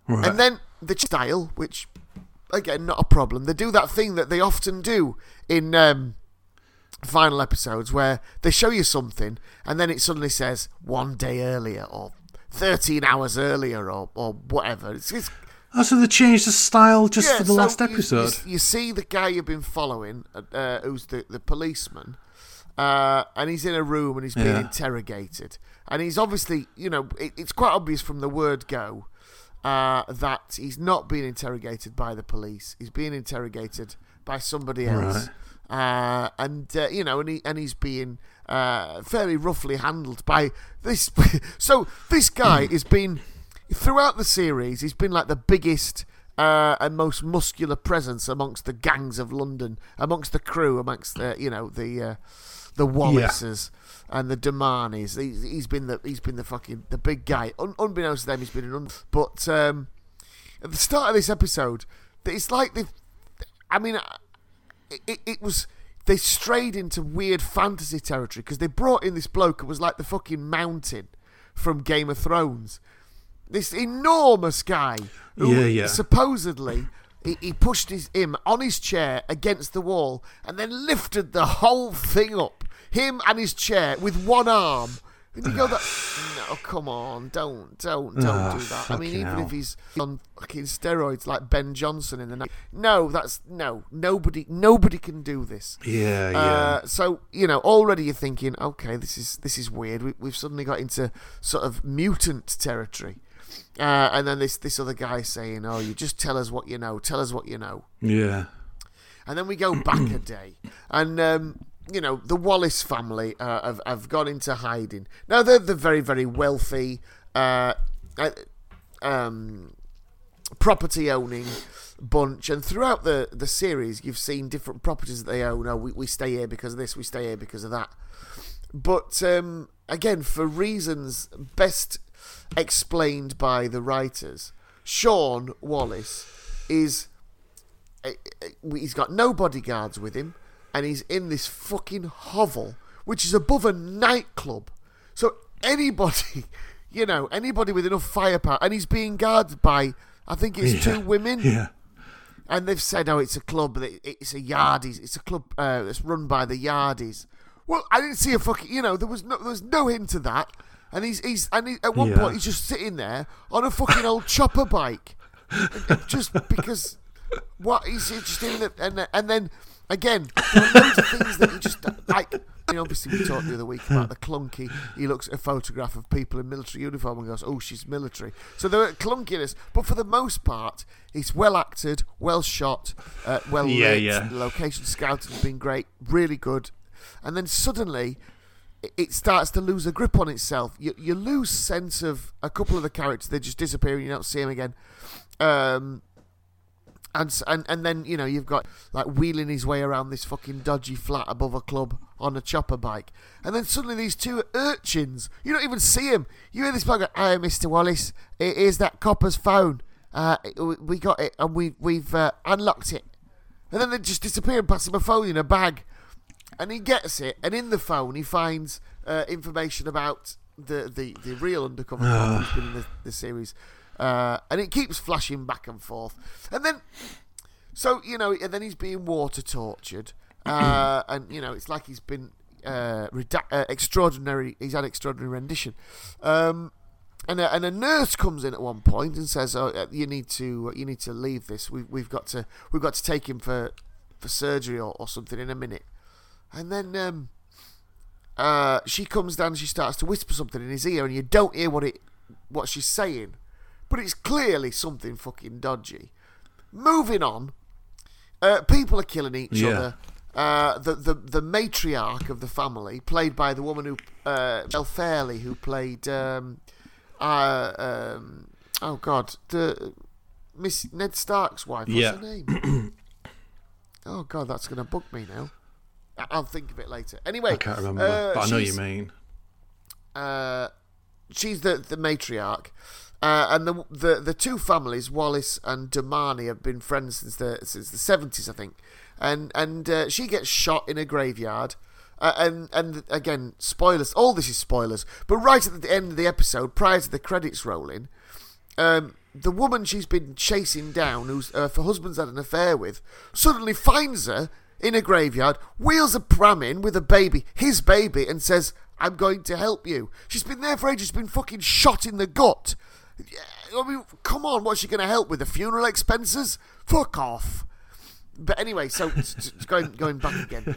Right.
And then the style, which again not a problem. They do that thing that they often do in um, final episodes where they show you something and then it suddenly says one day earlier or thirteen hours earlier or or whatever. It's, it's
oh, so they changed the style just
yeah,
for the
so
last
you- you-
episode?
You, see the guy you've been following, uh, who's the, the policeman, uh, and he's in a room and he's being
Yeah.
interrogated. And he's obviously, you know, it, it's quite obvious from the word go uh, that he's not being interrogated by the police. He's being interrogated by somebody else. Uh, and uh, you know, and he and he's being uh, fairly roughly handled by this. [laughs] so this guy has been throughout the series. He's been like the biggest uh, and most muscular presence amongst the gangs of London, amongst the crew, amongst the you know the uh, the Wallaces and the Dumanis. He's, he's been the he's been the fucking the big guy. Un- unbeknownst to them, he's been an un- but um, at the start of this episode, it's like they've. I mean, it, it, it was they strayed into weird fantasy territory because they brought in this bloke who was like the fucking mountain from Game of Thrones. This enormous guy who
Yeah, yeah.
supposedly he, he pushed his, him on his chair against the wall and then lifted the whole thing up, him and his chair with one arm. And you go that no, come on, don't, don't, don't
Ah,
do that. I mean, even
hell.
if he's on fucking steroids like Ben Johnson in the night, no, that's no, nobody, nobody can do this.
Yeah, yeah.
Uh, so you know, already you're thinking, okay, this is this is weird. We, we've suddenly got into sort of mutant territory, uh, and then this this other guy saying, "Oh, you just tell us what you know. Tell us what you know."
yeah.
And then we go back a day, and um, you know the Wallace family uh, have have gone into hiding. Now they're the very very wealthy, uh, uh, um, property owning bunch, and throughout the the series, you've seen different properties that they own. Oh, we we stay here because of this. We stay here because of that. But um, again, for reasons best explained by the writers, Sean Wallace is uh, uh, he's got no bodyguards with him, and he's in this fucking hovel, which is above a nightclub. So anybody, [laughs] you know, anybody with enough firepower, and he's being guarded by, I think it's
Yeah.
two women, [laughs]
Yeah.
and they've said, oh, it's a club, it's a Yardies, it's a club uh, that's run by the Yardies. Well, I didn't see a fucking, you know, there was no, there was no hint of that. And he's, he's, and he, at one
Yeah.
point he's just sitting there on a fucking old chopper bike, [laughs] just because what he's just in the and and then again [laughs] loads of things that you just like I mean, obviously, we talked the other week about the clunky. He looks at a photograph of people in military uniform and goes, "Oh, she's military." So there are clunkiness, but for the most part, it's well acted, well shot, uh, well
Yeah,
lit.
yeah.
The location scouting has been great, really good. And then suddenly, it- it starts to lose a grip on itself. You you lose sense of a couple of the characters. They just disappear, and you don't see them again. Um, and, and and then you know you've got like wheeling his way around this fucking dodgy flat above a club on a chopper bike, and then suddenly these two urchins, you don't even see him. You hear this bloke go, "Hey, Mister Wallace, it is that copper's phone. Uh, we- got it, and we we've uh, unlocked it." And then they just disappear and pass him a phone in a bag, and he gets it, and in the phone he finds uh, information about the the, the real undercover who's been in the, the series, uh, and it keeps flashing back and forth, and then. So you know, and then he's being water tortured, uh, [clears throat] and you know, it's like he's been uh, redact- uh, extraordinary. He's had extraordinary rendition, um, and a, and a nurse comes in at one point and says, "Oh, uh, you need to you need to leave this. We've we've got to we've got to take him for for surgery or, or something in a minute." And then um, uh, she comes down and she starts to whisper something in his ear, and you don't hear what it what she's saying, but it's clearly something fucking dodgy. Moving on, uh, people are killing each
Yeah.
other. Uh, the, the the matriarch of the family, played by the woman who uh, Michelle Fairley, who played um, uh, um, oh god, the Miss Ned Stark's wife. What's
Yeah.
her name? [clears throat] oh god, that's gonna bug me now. I'll think of it later. Anyway,
I can't remember,
uh,
but I know you mean.
uh, she's the the matriarch, uh, and the, the the two families, Wallace and Dumani, have been friends since the since the seventies, I think. And and uh, she gets shot in a graveyard. Uh, and and again, spoilers. All this is spoilers. But right at the end of the episode, prior to the credits rolling, um, the woman she's been chasing down, who's uh, her husband's had an affair with, suddenly finds her in a graveyard, wheels a pram in with a baby, his baby, and says, "I'm going to help you." She's been there for ages. She's been fucking shot in the gut. I mean, come on, what's she going to help with? The funeral expenses? Fuck off. But anyway, so going going back again.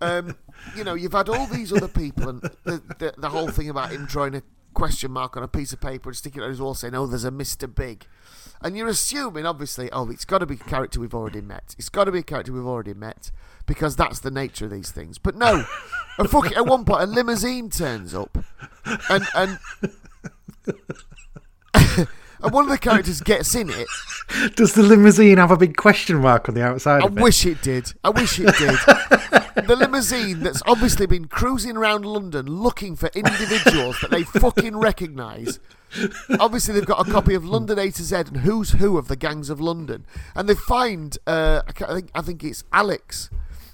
Um, you know, you've had all these other people, and the, the the whole thing about him drawing a question mark on a piece of paper and sticking it on his wall, saying, "Oh, there's a Mister Big," and you're assuming, obviously, oh, it's got to be a character we've already met. It's got to be a character we've already met because that's the nature of these things. But no, a fucking, at one point, a limousine turns up, and and. [laughs] And one of the characters gets in it. [laughs]
Does the limousine have a big question mark on the outside
I
it?
wish it did. I wish it did. [laughs] the limousine that's obviously been cruising around London looking for individuals that they fucking recognise. Obviously, they've got a copy of London A to Z and Who's Who of the Gangs of London, and they find uh, I, I think I think it's Alex,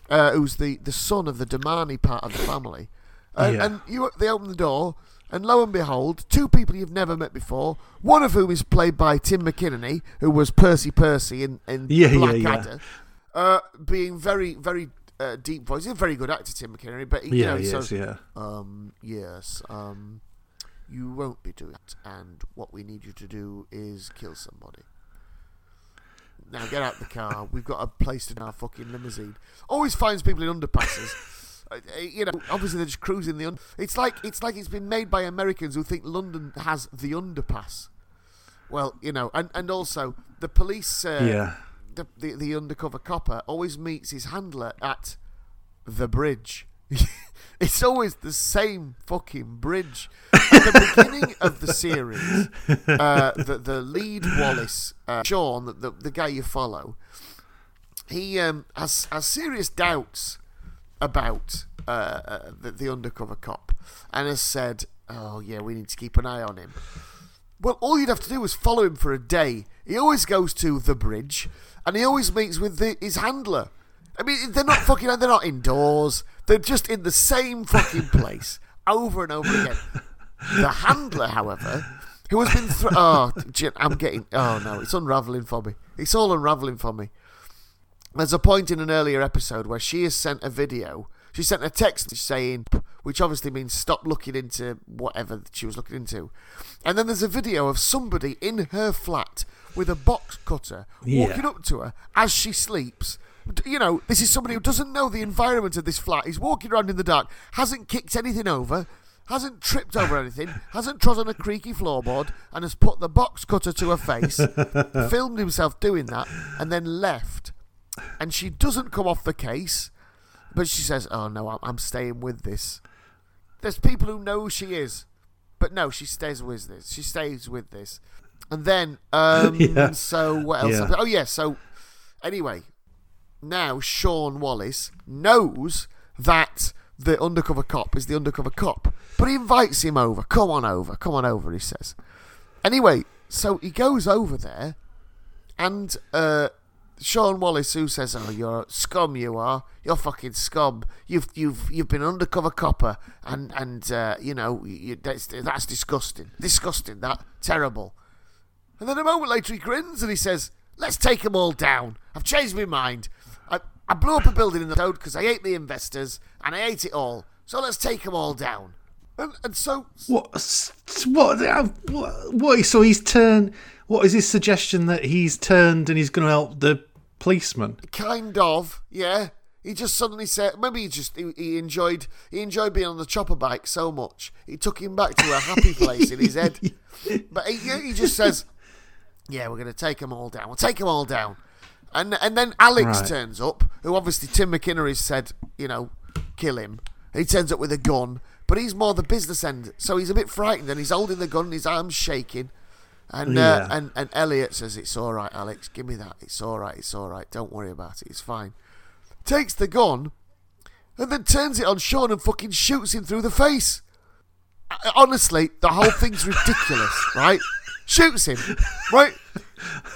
uh, who's the, the son of the Dumani part of the family, uh,
Yeah.
and you they open the door. And lo and behold, two people you've never met before. One of whom is played by Tim McInnerny, who was Percy Percy in, in [laughs]
Yeah, yeah,
Blackadder uh, being very, very uh, deep voice. He's a very good actor, Tim McInnerny, but he, you
Yeah,
know,
he
so,
is, yeah.
um, yes, um, you won't be doing it, and what we need you to do is kill somebody. Now get out the car. We've got a place in our fucking limousine. Always finds people in underpasses. Uh, you know, obviously they're just cruising the. Un- it's like it's like it's been made by Americans who think London has the underpass. Well, you know, and and also the police. Uh,
yeah.
the, the the undercover copper always meets his handler at the bridge. [laughs] it's always the same fucking bridge. At the beginning of the series, uh, the the lead Wallace, uh, Sean, the, the the guy you follow, he um, has has serious doubts about uh, uh, the, the undercover cop, and has said, "Oh yeah, we need to keep an eye on him." Well, all you'd have to do is follow him for a day. He always goes to the bridge, and he always meets with the, his handler. I mean, they're not fucking. They're not indoors. They're just in the same fucking place over and over again. The handler, however, who has been through. Oh, I'm getting. Oh no, it's unraveling for me. It's all unraveling for me. There's a point in an earlier episode where she has sent a video. She sent a text saying, which obviously means stop looking into whatever she was looking into. And then there's a video of somebody in her flat with a box cutter
Yeah.
walking up to her as she sleeps You know, this is somebody who doesn't know the environment of this flat. He's walking around in the dark, hasn't kicked anything over, hasn't tripped over anything, [laughs] hasn't trodden a creaky floorboard, and has put the box cutter to her face, [laughs] filmed himself doing that, and then left. And she doesn't come off the case, but she says, "Oh no, I'm, staying with this." There's people who know who she is, but no, she stays with this. She stays with this, and then um, [laughs]
Yeah.
so what else?
Yeah.
Oh yeah, so anyway, now Sean Wallace knows that the undercover cop is the undercover cop, but he invites him over. Come on over, come on over, he says. Anyway, so he goes over there, and uh, Sean Wallace, who says, "Oh, you're a scum, you are. You're fucking scum. You've you've you've been undercover copper, and and uh, you know you, that's that's disgusting, disgusting. That terrible." And then a moment later, he grins and he says, "Let's take them all down. I've changed my mind. I, I blew up a building in the road because I hate the investors and I hate it all. So let's take them all down." And, and so
What? What? what so he's turned. What is his suggestion that he's turned and he's going to help the policeman?
kind of, yeah. He just suddenly said, maybe he just he, he enjoyed he enjoyed being on the chopper bike so much it took him back to a happy place in his head. [laughs] But he, he just says, "Yeah, we're going to take them all down. We'll take them all down." And and then Alex
Right.
turns up, who obviously Tim McInnerny has said, you know, kill him. He turns up with a gun, but he's more the business end, so he's a bit frightened and he's holding the gun, and his arms shaking. And uh, and and Elliot says, "It's all right, Alex. Give me that. It's all right. It's all right. Don't worry about it. It's fine." Takes the gun, and then turns it on Sean and fucking shoots him through the face. I- Honestly, the whole thing's [laughs] ridiculous, right? Shoots him, right?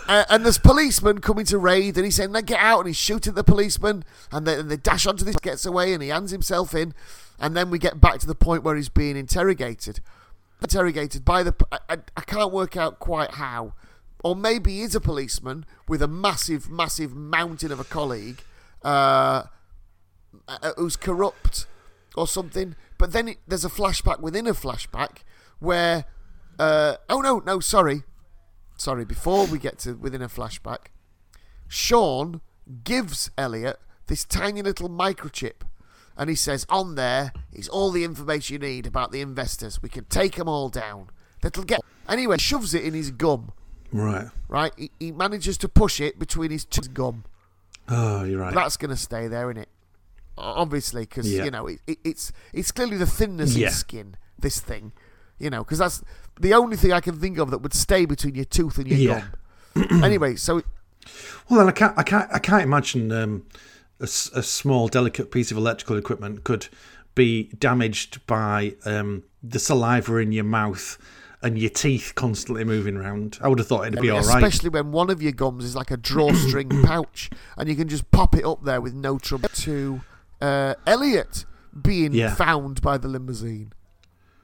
Uh, and there's policemen coming to raid, and he's saying, "Now get out!" And he's shooting the policeman, and they, and they dash onto this, gets away, and he hands himself in, and then we get back to the point where he's being interrogated, interrogated by the. I, I, can't work out quite how, or maybe he is a policeman with a massive, massive mountain of a colleague, uh, uh, who's corrupt or something. But then it, there's a flashback within a flashback where, uh, oh no, no, sorry, sorry. Before we get to within a flashback, Sean gives Elliot this tiny little microchip, and he says, "On there is all the information you need about the investors. We can take them all down. That'll get." Anyway, shoves it in his gum.
Right.
Right, he, he manages to push it between his t- gum.
Oh, you're right.
That's going to stay there, isn't it? Obviously, because
Yeah.
you know it, it, it's it's clearly the thinness
Yeah.
in skin. This thing, you know, because that's the only thing I can think of that would stay between your tooth and your
Yeah.
gum. [clears throat] anyway, so
Well, then I can't, I can't, I can't imagine um, a, a small, delicate piece of electrical equipment could be damaged by um, the saliva in your mouth and your teeth constantly moving around. I would have thought it'd be all right.
especially when one of your gums is like a drawstring [clears throat] pouch, and you can just pop it up there with no trouble. To uh, Elliot being
Yeah.
found by the limousine.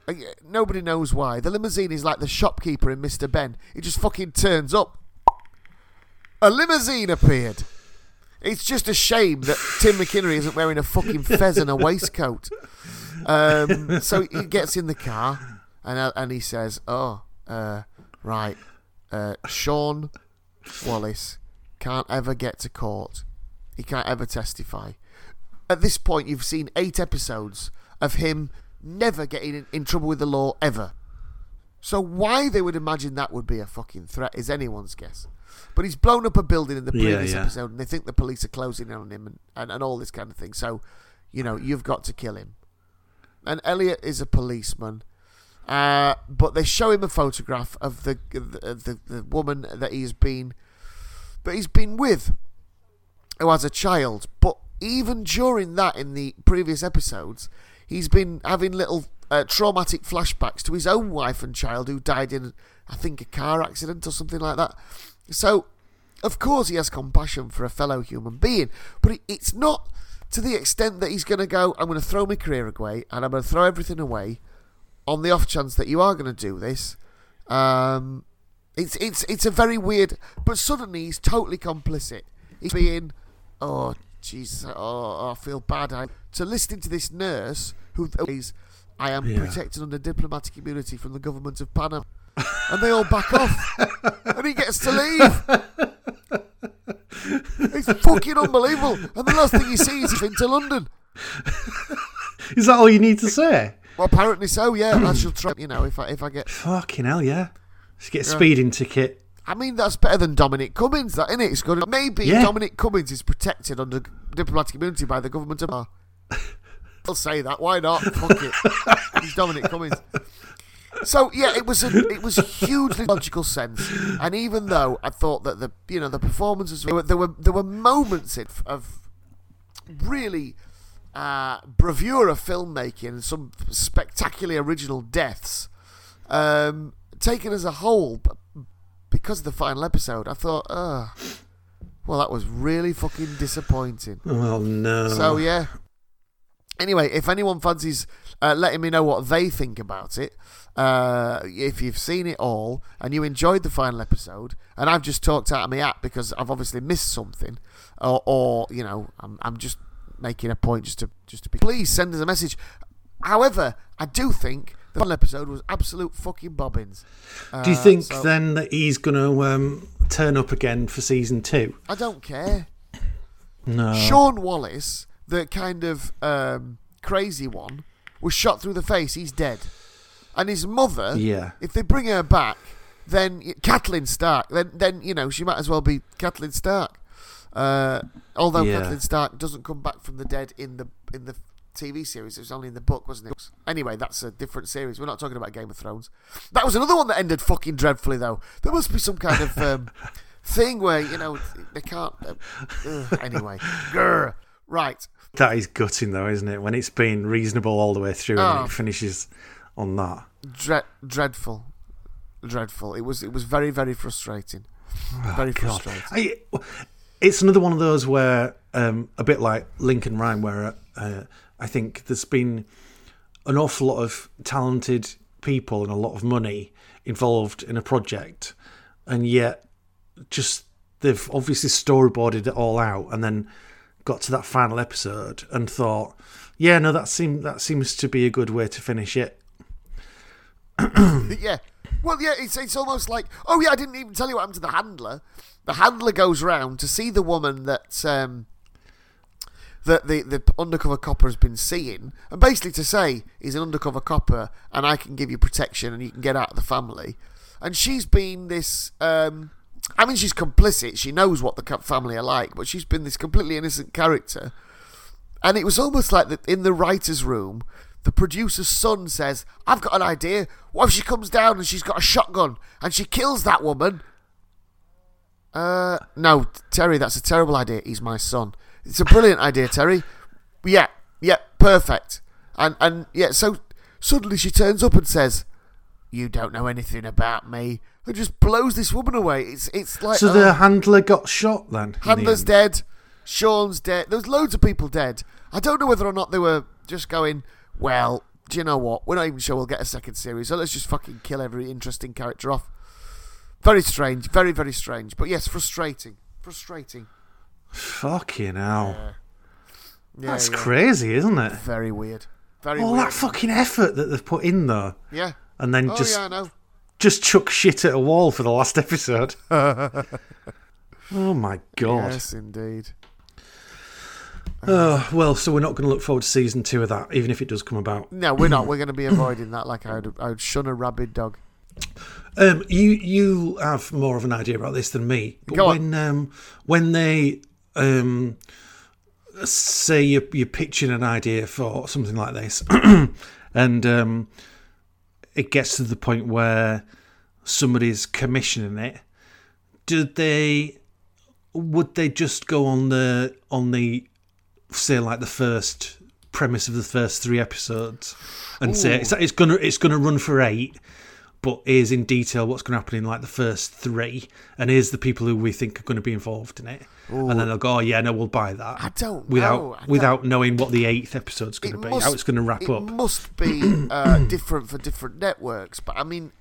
Uh, Nobody knows why. The limousine is like the shopkeeper in Mr. Benn. He just fucking turns up. A limousine appeared. It's just a shame that Tim McInnerny isn't wearing a fucking fez and a waistcoat. Um, so he gets in the car and uh, and he says, "Oh, uh, right, uh, Sean Wallace can't ever get to court. He can't ever testify. At this point, you've seen eight episodes of him never getting in, in trouble with the law ever. So why they would imagine that would be a fucking threat is anyone's guess. But he's blown up a building in the
Yeah,
previous
yeah.
episode, and they think the police are closing in on him and, and, and all this kind of thing. So, you know, you've got to kill him. And Elliot is a policeman. Uh, but they show him a photograph of the the, the the woman that he's been that he's been with, who has a child. But even during that, in the previous episodes, he's been having little uh, traumatic flashbacks to his own wife and child who died in, I think, a car accident or something like that. So, of course, he has compassion for a fellow human being, but it's not to the extent that he's going to go, I'm going to throw my career away and I'm going to throw everything away on the off chance that you are going to do this. Um, it's it's it's a very weird, but suddenly he's totally complicit. He's being, oh Jesus, oh I feel bad. I to listening to this nurse who is, I am
Yeah.
protected under diplomatic immunity from the government of Panama, and they all back off, and he gets to leave. It's fucking unbelievable. And the last thing he sees is into London.
Is that all you need to say?
Well, apparently so. Yeah, I shall try. You know, if I if I get,
Fucking hell, yeah. Just get a speeding ticket.
I mean, that's better than Dominic Cummings. That isn't it? It's good. Maybe
Yeah.
Dominic Cummings is protected under diplomatic immunity by the government of. I'll say that. Why not? Fuck it. He's Dominic Cummings. So yeah, it was a it was hugely logical sense, and even though I thought that the you know the performances there were there were, there were moments of, of really uh, bravura filmmaking and some spectacularly original deaths, um, taken as a whole, but because of the final episode, I thought, uh well, that was really fucking disappointing.
Oh, no.
So yeah. Anyway, if anyone fancies uh, letting me know what they think about it, uh, if you've seen it all and you enjoyed the final episode, and I've just talked out of my app because I've obviously missed something, or, or you know, I'm, I'm just making a point just to just to be. Please send us a message. However, I do think the final episode was absolute fucking bobbins.
Do you
Uh,
think
so-
then that he's going to um, turn up again for season two?
I don't care.
No.
Sean Wallace, the kind of um, crazy one, was shot through the face. He's dead. And his mother,
Yeah.
if they bring her back, then Kathleen Stark, then then you know she might as well be Kathleen Stark. Uh, although
Yeah.
Kathleen Stark doesn't come back from the dead in the in the TV series, it was only in the book, wasn't it? Anyway, that's a different series. We're not talking about Game of Thrones. That was another one that ended fucking dreadfully, though. There must be some kind of um, [laughs] thing where you know they can't. Uh, anyway, Grr. right.
That is gutting, though, isn't it? When it's been reasonable all the way through
Oh.
and it finishes on that.
Dre- dreadful, dreadful. It was it was very very frustrating. very
Oh, God.
frustrating.
I, it's another one of those where, um, a bit like Lincoln Rhyme, where uh, I think there's been an awful lot of talented people and a lot of money involved in a project, and yet just they've obviously storyboarded it all out and then got to that final episode and thought, yeah, no, that seems that seems to be a good way to finish it. [coughs]
yeah. Well, yeah, it's it's almost like oh yeah, I didn't even tell you what happened to the handler. The handler goes round to see the woman that um that the the undercover copper has been seeing, and basically to say he's an undercover copper, and I can give you protection, and you can get out of the family. And she's been this. Um, I mean, she's complicit. She knows what the family are like, but she's been this completely innocent character. And it was almost like that in the writer's room, the producer's son says, I've got an idea. What if she comes down and she's got a shotgun and she kills that woman? Uh, no, Terry, that's a terrible idea. He's my son. It's a brilliant idea, Terry. Yeah, yeah, perfect. And, and yeah, so suddenly she turns up and says, You don't know anything about me. And just blows this woman away. It's, it's like.
So
oh.
the handler got shot then. in the
Handler's dead. Sean's dead. There was loads of people dead. I don't know whether or not they were just going, well, do you know what? We're not even sure we'll get a second series, so let's just fucking kill every interesting character off. Very strange. Very, very strange. But yes, frustrating. Frustrating.
Fucking hell.
Yeah,
That's
yeah.
crazy, isn't it?
Very weird. Very
All
weird.
that fucking effort that they've put in though,
yeah.
and then
Oh,
just
yeah, I know.
just chuck shit at a wall for the last [laughs] episode. [laughs] oh my god.
Yes, indeed.
Oh well, so we're not going to look forward to season two of that, even if it does come about.
No, we're not. [clears throat] We're going to be avoiding that like I would, I would shun a rabid dog.
Um, you you have more of an idea about this than me. But
Go on.
when um, when they um, say you're, you're pitching an idea for something like this, [clears throat] and um, it gets to the point where somebody's commissioning it, do they would they just go on the on the say like the first premise of the first three episodes and say it's, it's gonna it's gonna run for eight but here's in detail what's to happen in like the first three, and here's the people who we think are to be involved in it, and then they'll go, "Oh yeah, no, we'll buy that."
I don't
without
know. I don't-
without knowing what the eighth episode's going
It
be,
must-
how it's to wrap
it
up.
must be [clears throat] uh, different for different networks, but I mean,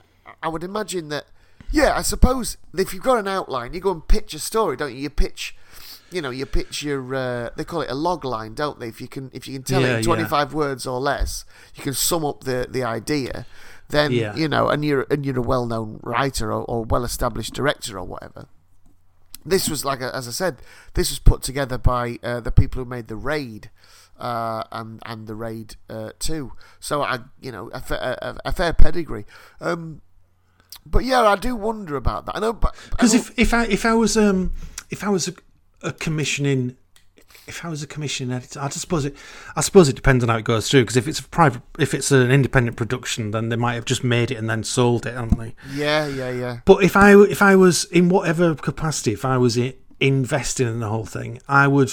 I would imagine that. Yeah, I suppose if you've got an outline, you go and pitch a story, don't you? You pitch, you know, you pitch your. Uh, they call it a log line, don't they? If you can, if you can tell
Yeah,
it in twenty five words or less, you can sum up the the idea. Then
Yeah.
you know, and you're and you're a well known writer or, or well established director or whatever. this was like as I said, this was put together by uh, the people who made the raid. Uh, and and the raid uh, too. So I, you know, a, fa- a, a fair pedigree. Um, but yeah, I do wonder about that. I know,
because if if I if I was um if I was a, commissioning if I was a commissioning editor, I suppose it. I suppose it depends on how it goes through. Because if it's a private, if it's an independent production, then they might have just made it and then sold it, haven't they?
Yeah, yeah, yeah.
But if I if I was in whatever capacity, if I was investing in the whole thing, I would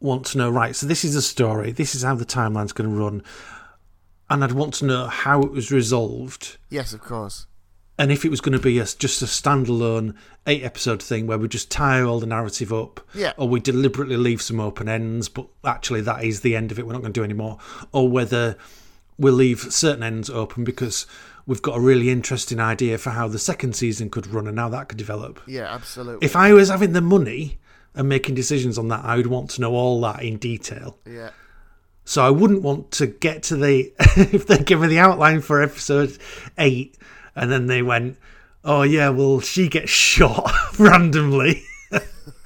want to know. Right, so this is the story. This is how the timeline's going to run, and I'd want to know how it was resolved.
Yes, of course
and if it was going to be a, just a standalone eight episode thing where we just tie all the narrative up,
yeah.
or we deliberately leave some open ends, but actually that is the end of it, we're not going to do anymore, or whether we'll leave certain ends open because we've got a really interesting idea for how the second season could run and how that could develop.
Yeah, absolutely.
If I was having the money and making decisions on that, I would want to know all that in detail.
Yeah.
So I wouldn't want to get to the [laughs] if they give me the outline for episode eight and then they went, "Oh yeah, well she gets [laughs] shot [laughs] randomly."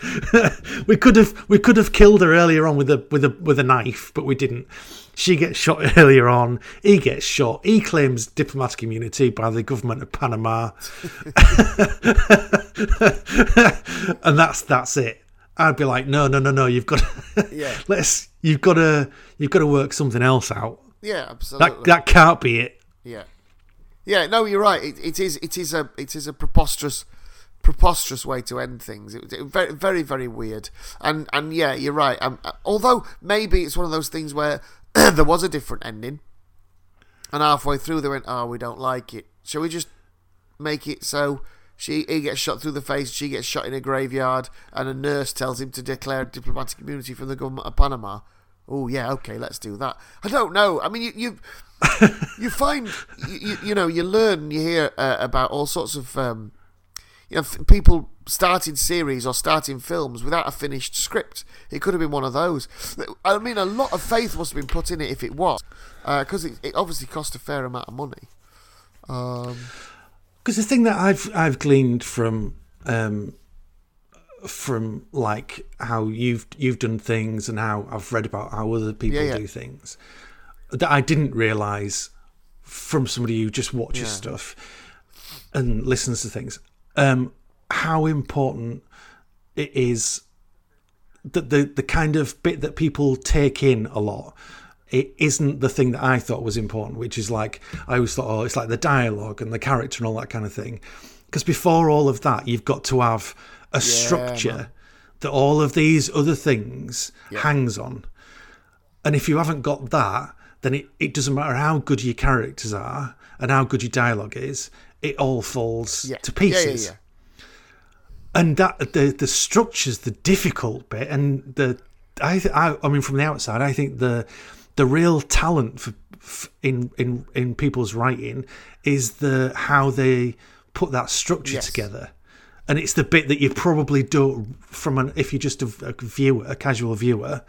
[laughs] we could have we could have killed her earlier on with a with a with a knife, but we didn't. She gets shot earlier on. He gets shot. He claims diplomatic immunity by the government of Panama, and that's that's it. I'd be like, no, no, no, no. You've got to,
yeah.
let's you've got to you've got to work something else out.
Yeah, absolutely.
That that can't be it.
Yeah. Yeah, no, you're right. It, it is it is a it is a preposterous preposterous way to end things. It, it very very very weird. And and yeah, you're right. Um, although maybe it's one of those things where [clears throat] there was a different ending, and halfway through they went, "Oh, we don't like it. Shall we just make it so?" She, he gets shot through the face, she gets shot in a graveyard, and a nurse tells him to declare diplomatic immunity from the government of Panama. Oh yeah, okay, let's do that. I don't know. I mean, you you, you find you, you know you learn you hear uh, about all sorts of um, you know f- people starting series or starting films without a finished script. It could have been one of those. I mean, a lot of faith must have been put in it if it was, because uh, it, it, obviously cost a fair amount of money.
Because um, the thing that I've I've gleaned from um, from like how you've you've done things and how I've read about how other people yeah, yeah. do things that I didn't realize from somebody who just watches yeah. stuff and listens to things um, how important it is that the the kind of bit that people take in a lot it isn't the thing that I thought was important, which is like I always thought, oh, it's like the dialogue and the character and all that kind of thing. Because before all of that, you've got to have a yeah, structure man. that all of these other things yeah. hangs on. And if you haven't got that, then it, it doesn't matter how good your characters are and how good your dialogue is, it all falls yeah. to pieces. And that the the structure's the difficult bit, and the I, I I mean from the outside, I think the the real talent for, in in in people's writing is the how they put that structure yes. together and it's the bit that you probably don't from an if you're just a, a viewer, a casual viewer,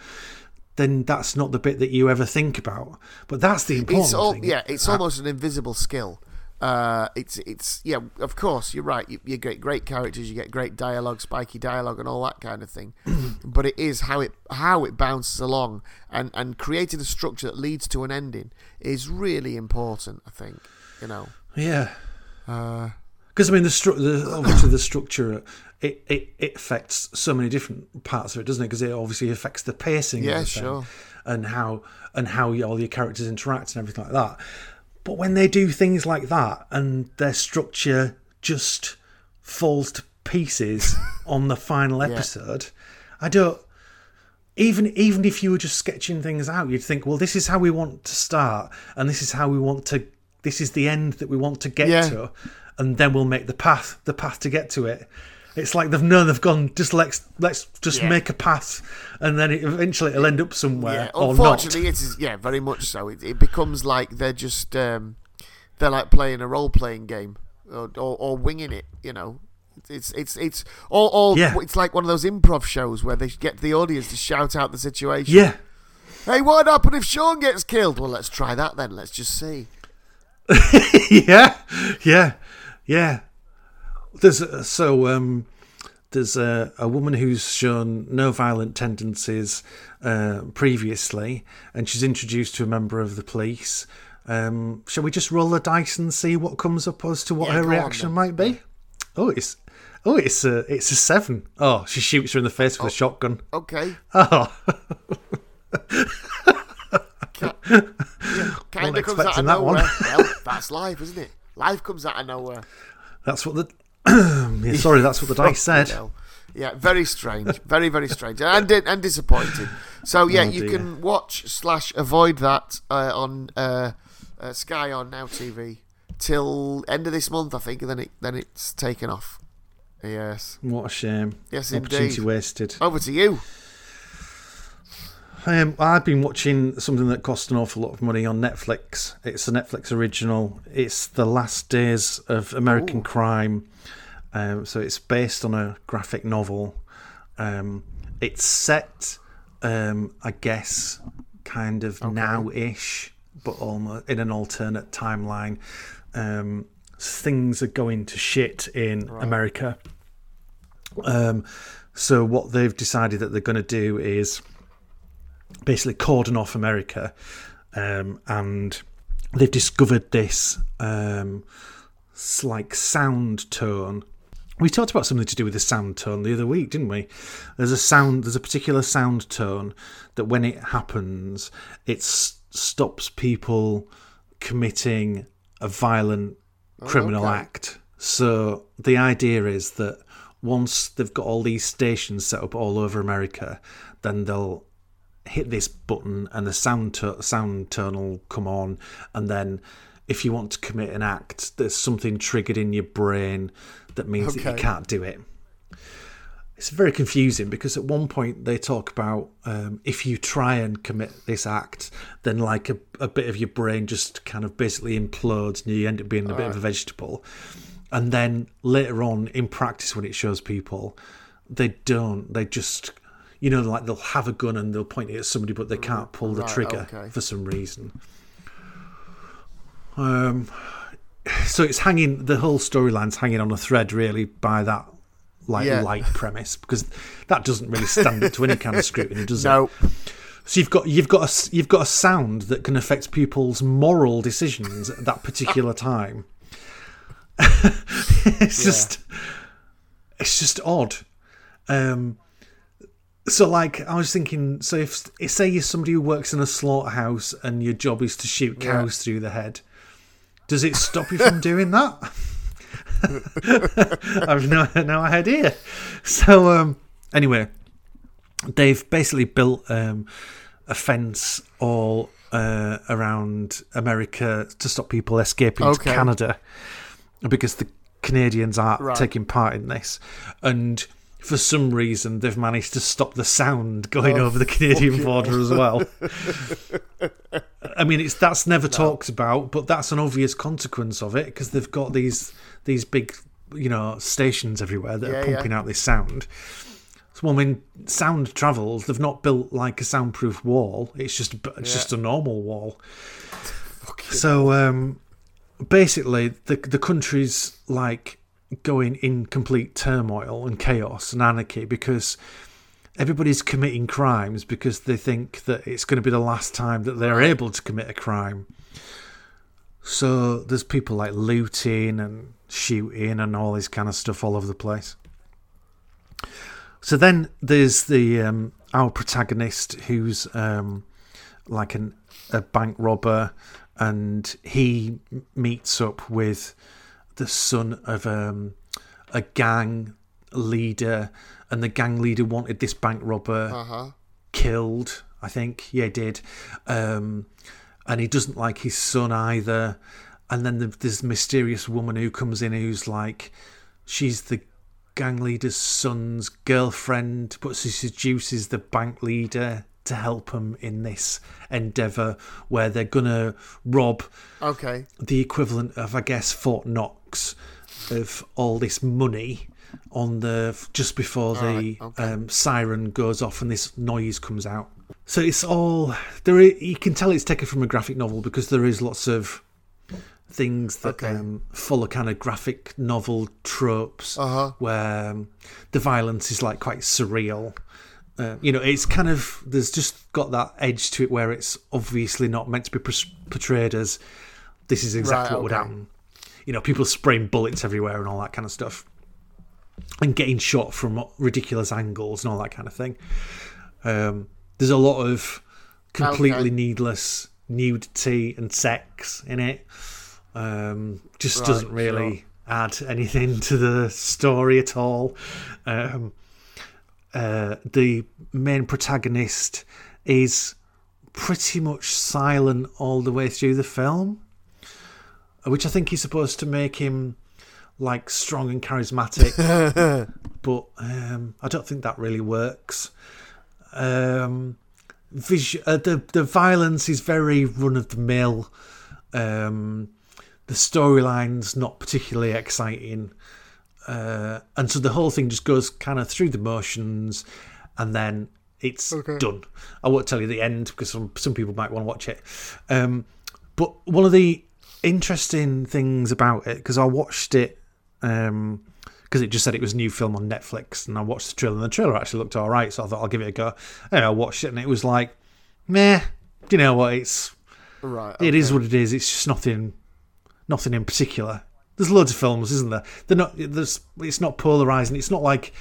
then that's not the bit that you ever think about. But that's the important
it's all,
thing.
Yeah, it's uh, almost an invisible skill. Uh, it's it's yeah, of course you're right. You, you, get great characters, you get great dialogue, spiky dialogue, and all that kind of thing. [clears throat] but it is how it how it bounces along and and creating a structure that leads to an ending is really important. I think you know.
Yeah.
Uh,
because I mean, the, stru- the obviously the structure it, it, it affects so many different parts of it, doesn't it? Because it obviously affects the pacing,
yeah,
the
sure,
and how and how all your characters interact and everything like that. But when they do things like that and their structure just falls to pieces [laughs] on the final episode, yeah. I don't. Even even if you were just sketching things out, you'd think, well, this is how we want to start, and this is how we want to. This is the end that we want to get yeah. to and then we'll make the path the path to get to it. It's like they've known they've gone. Just let's let's just yeah. make a path, and then it, eventually it'll end up somewhere. Yeah,
unfortunately, it is. Yeah, very much so. It, it becomes like they're just um, they're like playing a role playing game or, or, or, winging it. You know, it's it's it's all, all yeah. It's like one of those improv shows where they get the audience to shout out the situation.
Yeah.
Hey, what happen if Sean gets killed? Well, let's try that then. Let's just see. [laughs]
yeah, yeah. Yeah, there's so um, there's a, a woman who's shown no violent tendencies uh, previously, and she's introduced to a member of the police. Um, shall we just roll the dice and see what comes up as to what
Yeah,
her
go on
reaction might be? Oh, it's oh, it's a it's a seven. Oh, she shoots her in the face with a shotgun.
Okay.
Oh,
Kind of comes out of
that one.
nowhere. well, that's life, isn't it? Life comes out of nowhere.
that's what the [coughs] yeah, sorry, that's what the dice said. [laughs]
Know. Yeah, very strange, very very strange, and and disappointing. So yeah,
Oh,
you can watch slash avoid that uh, on uh, uh, Sky on Now TV till end of this month, I think, and then it then it's taken off. Yes,
What a shame.
yes,
Opportunity
indeed.
wasted.
Over to you.
Um, I've been watching something that cost an awful lot of money on Netflix. It's a Netflix original. It's The Last Days of American
Ooh.
Crime. Um, so it's based on a graphic novel. Um, it's set, um, I guess, kind of now-ish, but almost in an alternate timeline. Um, things are going to shit in America. Um, so what they've decided that they're going to do is basically cordon off America, um, and they've discovered this um, like sound tone. We talked about something to do with the sound tone the other week, didn't we? There's a sound. There's a particular sound tone that when it happens, it s- stops people committing a violent criminal
okay.
act. So the idea is that once they've got all these stations set up all over America, then they'll hit this button and the sound sound tone will come on, and then if you want to commit an act, there's something triggered in your brain that means that you can't do it. It's very confusing because at one point they talk about um, if you try and commit this act, then like a, a bit of your brain just kind of basically implodes and you end up being a bit of a vegetable. And then later on in practice, when it shows people, they don't. They just, you know, like they'll have a gun and they'll point it at somebody, but they can't pull the
Right,
trigger
okay.
for some reason. Um, so it's hanging. The whole storyline's hanging on a thread, really, by that like
Yeah.
light premise, because that doesn't really stand up to any kind of scrutiny, does it?
No,
So you've got you've got a you've got a sound that can affect people's moral decisions at that particular time. [laughs] it's just it's just odd. Um, so like I was thinking, so if, say you're somebody who works in a slaughterhouse and your job is to shoot cows through the head, does it stop you from doing that? [laughs] I've no no idea. So um, anyway, they've basically built um, a fence all uh, around America to stop people escaping
Okay.
to Canada because the Canadians aren't
Right.
taking part in this, and for some reason they've managed to stop the sound going
Oh,
over the Canadian border as well. I mean, it's that's never talked about, but that's an obvious consequence of it because they've got these these big, you know, stations everywhere that
Yeah,
are pumping
yeah.
out this sound. So well, when sound travels, they've not built like a soundproof wall. It's just it's
Yeah.
just a normal wall. So um, basically, the the country's like going in complete turmoil and chaos and anarchy because everybody's committing crimes because they think that it's going to be the last time that they're able to commit a crime. So there's people like looting and shooting and all this kind of stuff all over the place. So then there's the um, our protagonist who's um, like an a bank robber, and he meets up with the son of um, a gang leader, and the gang leader wanted this bank robber
uh huh.
killed. I think, yeah, he did. Um, and he doesn't like his son either. And then there's this mysterious woman who comes in who's like, she's the gang leader's son's girlfriend, but she seduces the bank leader to help them in this endeavour where they're gonna rob
Okay.
the equivalent of, I guess, Fort Knox of all this money on the just before the
Alright, okay.
um, siren goes off and this noise comes out. So it's all there. You can tell it's taken from a graphic novel because there is lots of things that
Okay.
um, full of kind of graphic novel tropes
Uh-huh.
where um, the violence is like quite surreal. Uh, you know, it's kind of there's just got that edge to it where it's obviously not meant to be portrayed as this is exactly
Right,
what would happen. You know, people spraying bullets everywhere and all that kind of stuff, and getting shot from ridiculous angles and all that kind of thing. Um, there's a lot of completely
Okay.
needless nudity and sex in it. Um, just
Right,
doesn't really add anything to the story at all. Um, uh, the main protagonist is pretty much silent all the way through the film, which I think is supposed to make him like strong and charismatic, [laughs] but um, I don't think that really works. Um, visu- uh, the the violence is very run of the mill. Um, the storyline's not particularly exciting, uh, and so the whole thing just goes kind of through the motions, and then it's
Okay.
done. I won't tell you the end because some some people might want to watch it. Um, but one of the interesting things about it because I watched it because it just said it was a new film on Netflix, and I watched the trailer, and the trailer actually looked all right, so I thought I'll give it a go. And I watched it, and it was like, meh. Do you know what? It's
Right.
it is what it is. It's just nothing, nothing in particular. There's loads of films, isn't there? They're not. There's. It's not polarizing. It's not like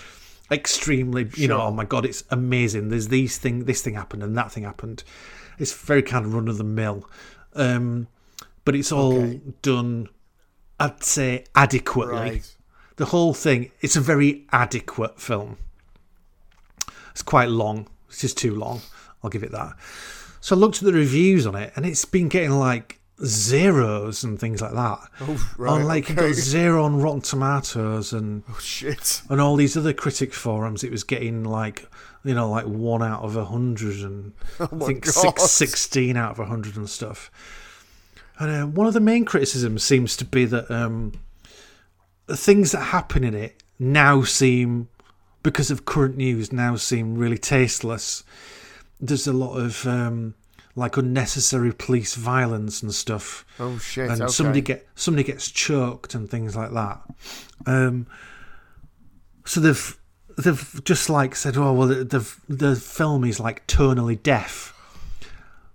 extremely. You know. Oh my god, it's amazing. There's these thing. This thing happened and that thing happened. It's very kind of run of the mill, um, but it's all
Okay.
done. I'd say adequately.
Right.
The whole thing. It's a very adequate film. It's quite long. It's just too long. I'll give it that. So I looked at the reviews on it, and it's been getting like zeros and things like that.
Oh, right.
on like it
okay.
got zero on Rotten Tomatoes and
Oh, shit.
and all these other critic forums. It was getting like you know like one out of a hundred and I [laughs]
Oh my
think six, 16 out of a hundred and stuff. And uh, one of the main criticisms seems to be that um, the things that happen in it now seem, because of current news, now seem really tasteless. There's a lot of um, like unnecessary police violence and stuff
Oh, shit.
and
okay.
somebody get somebody gets choked and things like that. Um, so they've they've just like said, oh well, the, the the film is like tonally deaf.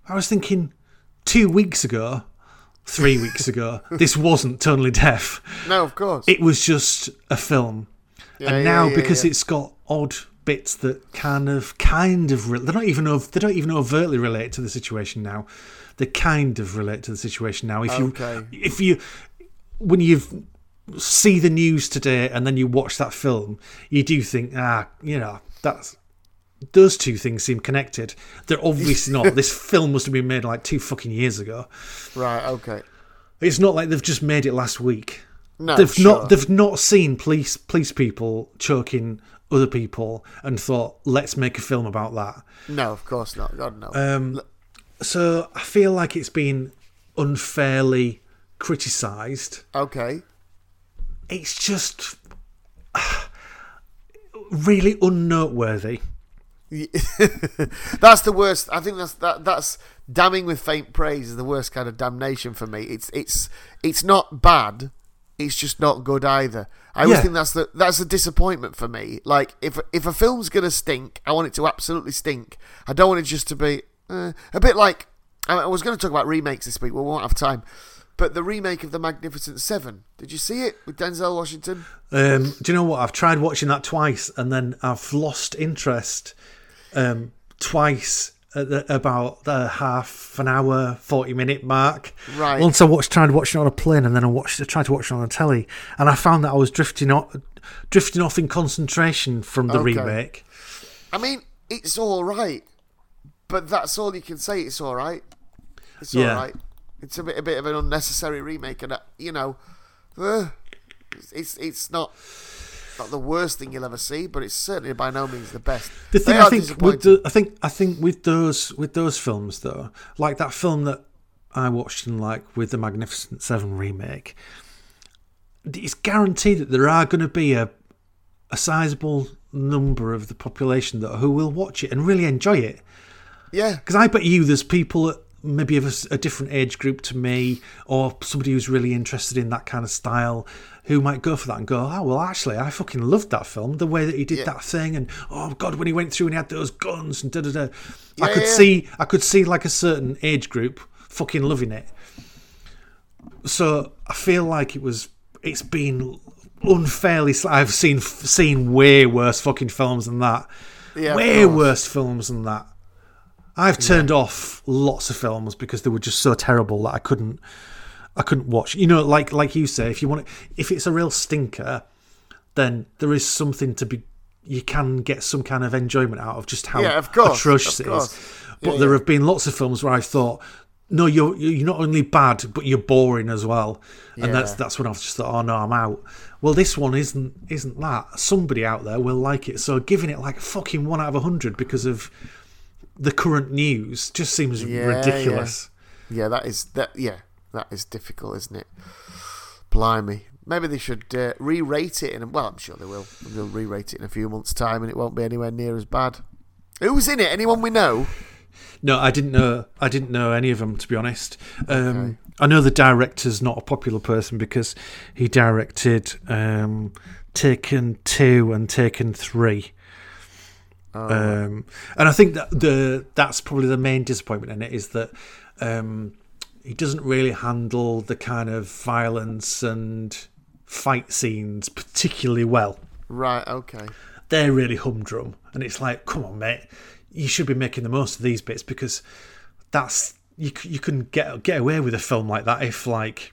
I was thinking, two weeks ago, three weeks [laughs] ago, this wasn't tonally deaf.
No, of course.
It was just a film,
Yeah,
and
yeah,
now
yeah,
because it's got odd bits that kind of kind of re- they're not even ov- they don't even overtly relate to the situation now. They kind of relate to the situation now. If
Okay.
you if you when you see the news today and then you watch that film, you do think ah you know that's those two things seem connected. They're obviously not. [laughs] This film must have been made like two fucking years ago.
Right, okay.
It's not like they've just made it last week
No,
they've
sure.
not they've not seen police police people choking other people and thought let's make a film about that
No, of course not. God, no.
um so i feel like it's been unfairly criticized
okay.
it's just [sighs] really unnoteworthy [laughs]
that's the worst. I think that's that. That's damning with faint praise is the worst kind of damnation for me. It's it's it's not bad. It's just not good either. I always
Yeah.
think that's the that's a disappointment for me. Like if if a film's gonna stink, I want it to absolutely stink. I don't want it just to be uh, a bit like. I was going to talk about remakes this week. Well, we won't have time. But the remake of The Magnificent Seven. Did you see it with Denzel Washington?
um do you know what i've tried watching that twice and then i've lost interest um twice the, about the half an hour 40 minute mark
Right.
Once I watched, tried watching it on a plane, and then I watched, I tried to watch it on a telly, and I found that I was drifting off, drifting off in concentration from the
Okay.
remake.
I mean, it's all right, but that's all you can say. It's all right. It's
Yeah.
all right. It's a bit, a bit of an unnecessary remake, and uh, you know, uh, it's it's not not the worst thing you'll ever see, but it's certainly by no means the best.
The thing I think with the, I think I think with those with those films though, like that film that I watched and like with the Magnificent Seven remake, it's guaranteed that there are going to be a a sizable number of the population that who will watch it and really enjoy it.
yeah,
Because I bet you there's people that maybe of a different age group to me, or somebody who's really interested in that kind of style, who might go for that and go, oh well, actually, I fucking loved that film, the way that he did
Yeah.
that thing, and oh god, when he went through and he had those guns and da da da. I could
yeah.
see, I could see like a certain age group fucking loving it. So I feel like it was, it's been unfairly. I've seen seen way worse fucking films than that.
Yeah,
way worse films than that. I've turned off lots of films because they were just so terrible that I couldn't I couldn't watch. You know, like like you say, if you want if it's a real stinker, then there is something to be you can get some kind of enjoyment out of just how
Yeah, of course,
atrocious
of
it
course.
is. But
Yeah,
there
yeah.
have been lots of films where I've thought, no, you're you're not only bad, but you're boring as well. And that's that's when I've just thought, oh no, I'm out. Well, this one isn't isn't that. Somebody out there will like it. So giving it like fucking one out of a hundred because of the current news just seems ridiculous.
Yeah, that is that. Yeah, that is difficult, isn't it? Blimey. Maybe they should uh, re-rate it, and well, I'm sure they will. They'll re-rate it in a few months' time, and it won't be anywhere near as bad. Who's in it? Anyone we know?
No, I didn't know. I didn't know any of them to be honest. Um, I know the director's not a popular person because he directed um, Taken Two and Taken Three. Um, and I think that the that's probably the main disappointment in it is that um, he doesn't really handle the kind of violence and fight scenes particularly well
Right. Okay.
they're really humdrum, and it's like, come on, mate, you should be making the most of these bits because that's you. You can get get away with a film like that if like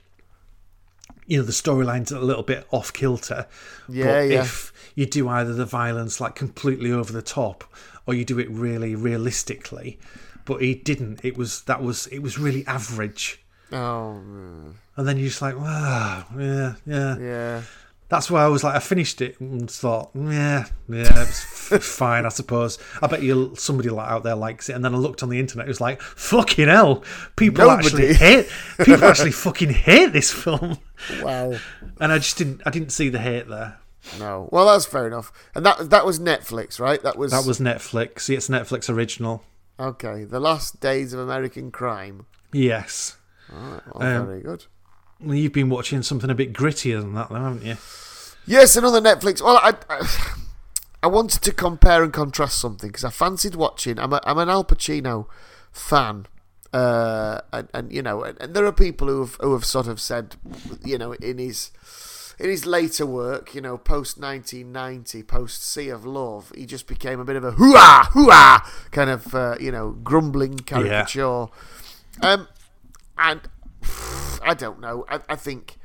you know the storyline's a little bit off kilter.
Yeah,
but
yeah.
if you do either the violence like completely over the top, or you do it really realistically, but he didn't. It was that was it was really average.
Oh.
And then you're just like, wow, yeah, yeah.
Yeah.
That's why I was like, I finished it and thought, yeah, yeah, it's f- [laughs] fine, I suppose. I bet you somebody out there likes it. And then I looked on the internet, it was like, fucking hell, people actually
Nobody.
hate, people actually [laughs] fucking hate this film.
Wow.
And I just didn't, I didn't see the hate there.
No. Well, that's fair enough. And that that was Netflix, right? That was
That was Netflix. See, it's Netflix original.
Okay. The Last Days of American Crime.
Yes.
All right. Well,
Um,
very good.
Well, you've been watching something a bit grittier than that, though, haven't you?
Yes, another Netflix. Well, I, I, [sighs] I wanted to compare and contrast something because I fancied watching. I'm, a, I'm an Al Pacino fan, uh, and, and you know, and, and there are people who have who have sort of said, you know, in his in his later work, you know, post 1990, post Sea of Love, he just became a bit of a hooah hooah kind of uh, you know grumbling caricature. Um, and I don't know. I, I think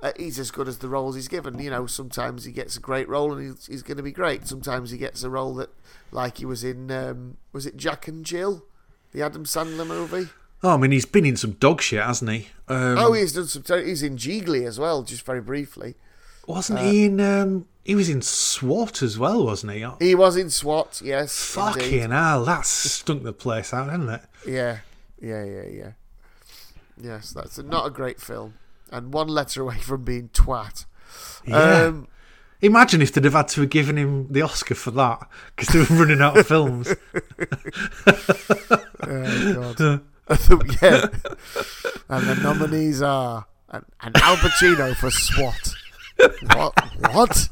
uh, he's as good as the roles he's given. You know, sometimes he gets a great role and he's, he's going to be great. Sometimes he gets a role that, like he was in, um, was it Jack and Jill, the Adam Sandler movie?
Oh, I mean, he's been in some dog shit, hasn't he? Um,
oh, he's done some. He's in Gigli as well, just very briefly.
wasn't he in? Um, he was in SWAT as well, wasn't he?
He was in SWAT, yes.
Fucking
indeed.
hell, that stunk the place out, hasn't it?
Yeah, yeah, yeah, yeah. Yes, that's a, not a great film, and one letter away from being twat.
Yeah.
Um,
Imagine if they'd have had to have given him the Oscar for that because they were running out of films. [laughs]
Oh God. [laughs] [laughs] yeah. And the nominees are an, and Al Pacino for SWAT. What? What?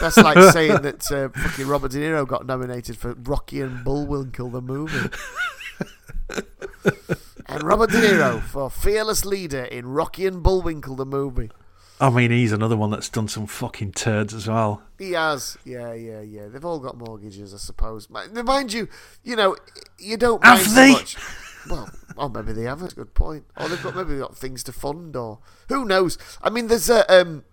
That's like saying that uh, fucking Robert De Niro got nominated for Rocky and Bullwinkle the movie. and Robert De Niro for Fearless Leader in Rocky and Bullwinkle the movie.
I mean, he's another one that's done some fucking turds as well.
He has, yeah, yeah, yeah. They've all got mortgages, I suppose. Mind you, you know, you don't
Have
mind so
they?
much. Well, or maybe they haven't. Good point. Or they've got maybe they've got things to fund, or who knows? I mean, there's a um,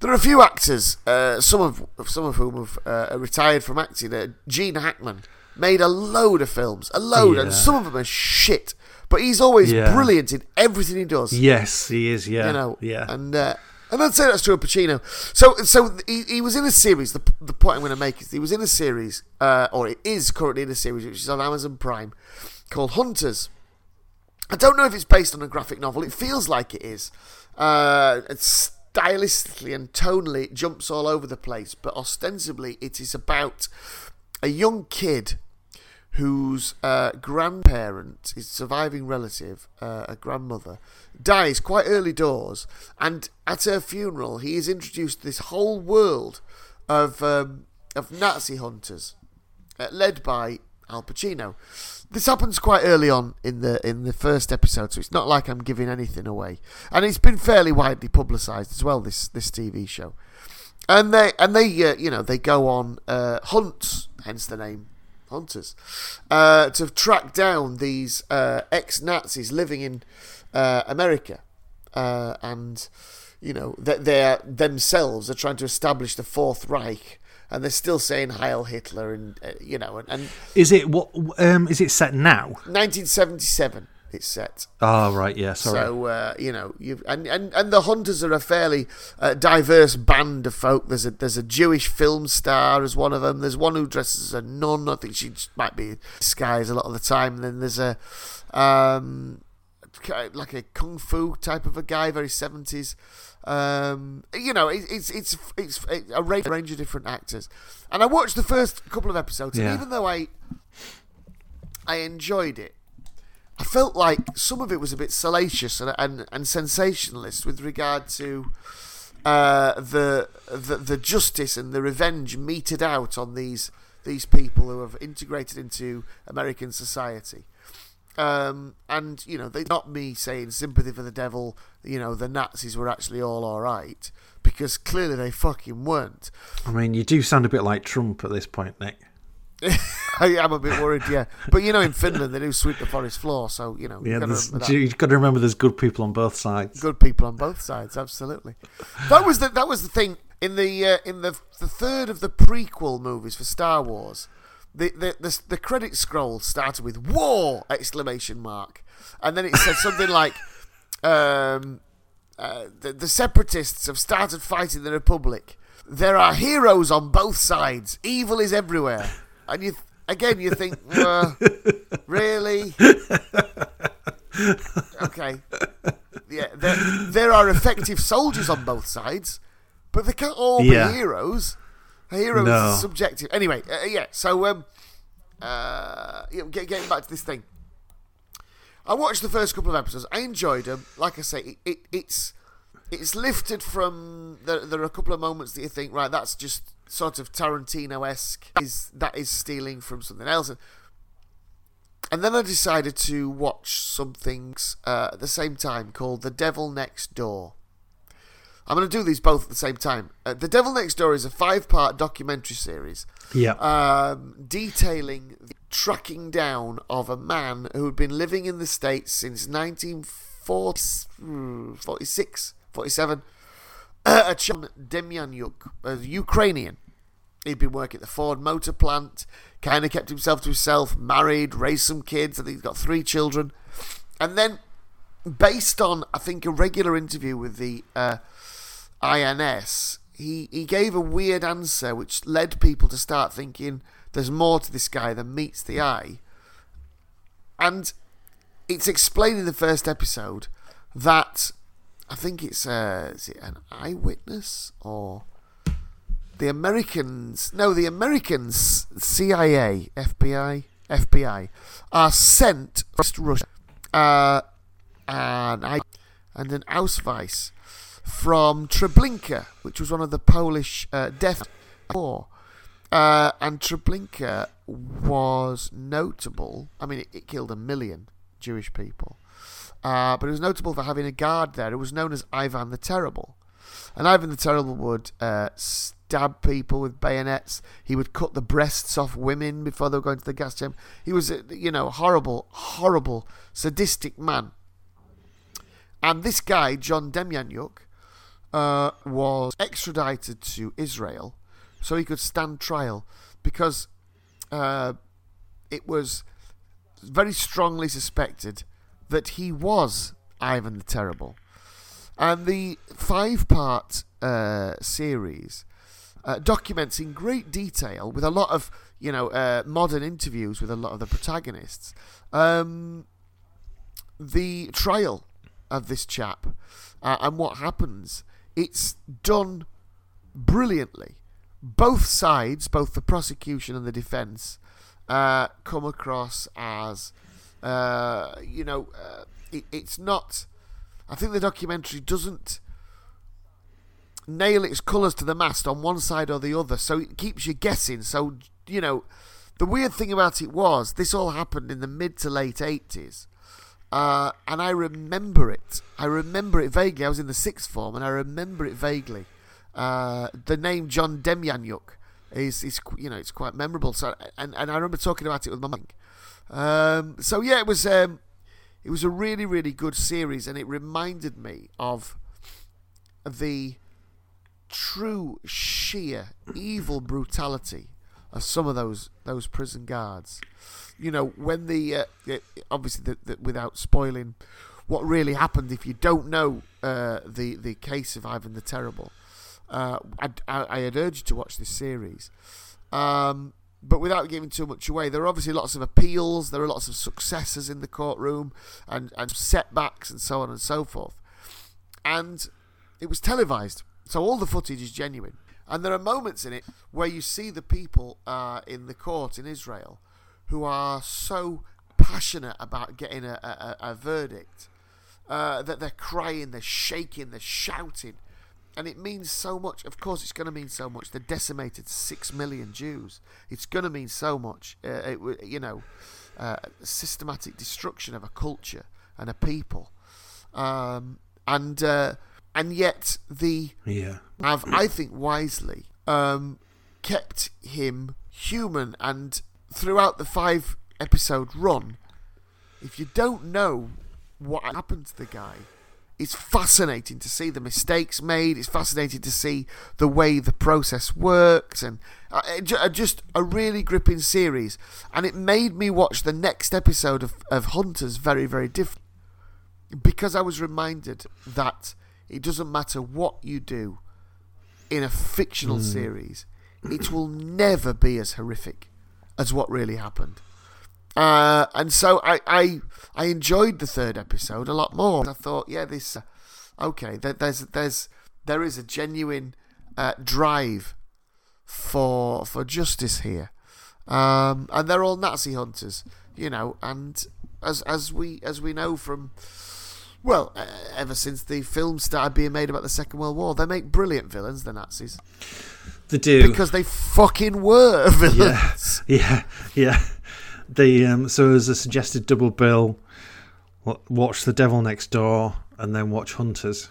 there are a few actors, uh, some of some of whom have uh, retired from acting. Uh, Gene Hackman made a load of films, a load, and some of them are shit. But he's always
Yeah.
brilliant in everything he does
Yes, he is. Yeah,
you know,
yeah.
and uh, and I'd say that's true of Pacino. So so he, he was in a series. The, the point I'm going to make is he was in a series, uh, or it is currently in a series, which is on Amazon Prime, called Hunters. I don't know if it's based on a graphic novel. It feels like it is. Uh, it's stylistically and tonally, it jumps all over the place. But ostensibly, it is about a young kid whose uh, grandparent, his surviving relative, uh, a grandmother, dies quite early doors, and at her funeral, he is introduced to this whole world of um, of Nazi hunters, uh, led by Al Pacino. This happens quite early on in the in the first episode, so it's not like I'm giving anything away, and it's been fairly widely publicised as well. This this TV show, and they and they uh, you know they go on uh, hunts, hence the name hunters, uh, to track down these uh, ex Nazis living in uh, America, uh, and you know that they themselves are trying to establish the Fourth Reich. And they're still saying Heil Hitler, and uh, you know, and, and
Is it what? Um, is it set now?
1977 it's set.
Oh right, yeah. Sorry.
So uh, you know, you and, and and the Hunters are a fairly uh, diverse band of folk. There's a there's a Jewish film star as one of them. There's one who dresses as a nun. I think she might be disguised a lot of the time. And then there's a um, like a kung fu type of a guy, very seventies. Um, you know, it, it's it's it's a range, range of different actors. And I watched the first couple of episodes,
Yeah.
and even though I I enjoyed it, I felt like some of it was a bit salacious and and, and sensationalist with regard to uh, the, the the justice and the revenge meted out on these these people who have integrated into American society. Um, and you know, they not me saying sympathy for the devil. You know, the Nazis were actually all all right because clearly they fucking weren't.
I mean, you do sound a bit like Trump at this point, Nick. [laughs]
I am a bit worried, yeah. But you know, in Finland they do sweep the forest floor, so you know,
Yeah,
you've got to remember that.
you've got to remember there's good people on both sides.
good people on both sides. Absolutely. That was the that was the thing in the uh, in the the third of the prequel movies for Star Wars. The the the, the credit scroll started with "War!" exclamation mark, and then it said something [laughs] like, um, uh, the, "The separatists have started fighting the Republic. There are heroes on both sides. Evil is everywhere." And you again you think, [laughs] uh, really? okay. Yeah, there, there are effective soldiers on both sides, but they can't all
Yeah.
be heroes. A hero
No.
is subjective. Anyway, uh, yeah. So, um, uh, yeah, getting back to this thing, I watched the first couple of episodes. I enjoyed them. Like I say, it, it, it's it's lifted from. There, there are a couple of moments that you think, right, that's just sort of Tarantino esque. Is that is stealing from something else? And then I decided to watch some things uh, at the same time called The Devil Next Door. I'm going to do these both at the same time. Uh, the Devil Next Door is a five part documentary series
Yeah.
um, detailing the tracking down of a man who had been living in the States since 1946, 47. A John Demjanjuk, a Ukrainian. He'd been working at the Ford motor plant, kind of kept himself to himself, married, raised some kids. I think he's got three children. And then, based on, I think, a regular interview with the uh, INS, he, he gave a weird answer which led people to start thinking there's more to this guy than meets the eye. And it's explained in the first episode that I think it's is it an eyewitness or the Americans? No, the Americans, CIA, FBI, FBI, are sent to Russia, uh, and I and an Ausweis from Treblinka, which was one of the Polish uh, death war. Uh, and Treblinka was notable. I mean, it, it killed a million Jewish people. Uh, but it was notable for having a guard there who was known as Ivan the Terrible. And Ivan the Terrible would uh, stab people with bayonets. He would cut the breasts off women before they were going to the gas chamber. He was, you know, horrible, horrible, sadistic man. And this guy, John Demjanjuk, uh, was extradited to Israel so he could stand trial because uh, it was very strongly suspected that he was Ivan the Terrible. And the five part uh, series uh, documents in great detail, with a lot of you know uh, modern interviews with a lot of the protagonists, um, the trial of this chap uh, and what happens. It's done brilliantly. both sides, both the prosecution and the defence, uh, come across as, uh, you know, uh, it, it's not. I think the documentary doesn't nail its colours to the mast on one side or the other, so it keeps you guessing. So, you know, the weird thing about it was this all happened in the mid to late 80s. Uh, and I remember it. I remember it vaguely. I was in the sixth form, and I remember it vaguely. Uh, the name John Demjanjuk is, is you know it's quite memorable. So and, and I remember talking about it with my mum. Um, so yeah, it was um, it was a really really good series, and it reminded me of the true sheer evil brutality of some of those those prison guards. You know, when the uh, obviously the, the, without spoiling what really happened, if you don't know uh, the the case of Ivan the Terrible, uh, I, I, had urged you to watch this series. Um, but without giving too much away, there are obviously lots of appeals, there are lots of successes in the courtroom, and, and setbacks, and so on and so forth. And it was televised, so all the footage is genuine. And there are moments in it where you see the people uh, in the court in Israel who are so passionate about getting a, a, a verdict uh, that they're crying, they're shaking, they're shouting. And it means so much. Of course, it's going to mean so much. The decimated six million Jews. It's going to mean so much. Uh, it, you know, uh, systematic destruction of a culture and a people. Um, and uh, and yet the
yeah
have I think wisely um, kept him human and throughout the five episode run if you don't know what happened to the guy it's fascinating to see the mistakes made it's fascinating to see the way the process works and uh, uh just a really gripping series and it made me watch the next episode of, of hunters very very different because i was reminded that it doesn't matter what you do in a fictional mm. series, it will never be as horrific as what really happened. Uh, and so I, I I enjoyed the third episode a lot more. I thought, yeah, this uh, okay. There, there's there's there is a genuine uh, drive for for justice here, um, and they're all Nazi hunters, you know. And as as we as we know from well, uh, ever since the films started being made about the Second World War, they make brilliant villains, the Nazis.
They do
because they fucking were [laughs] villains.
Yeah, yeah, yeah. They um, so as a suggested double bill, watch The Devil Next Door and then watch Hunters.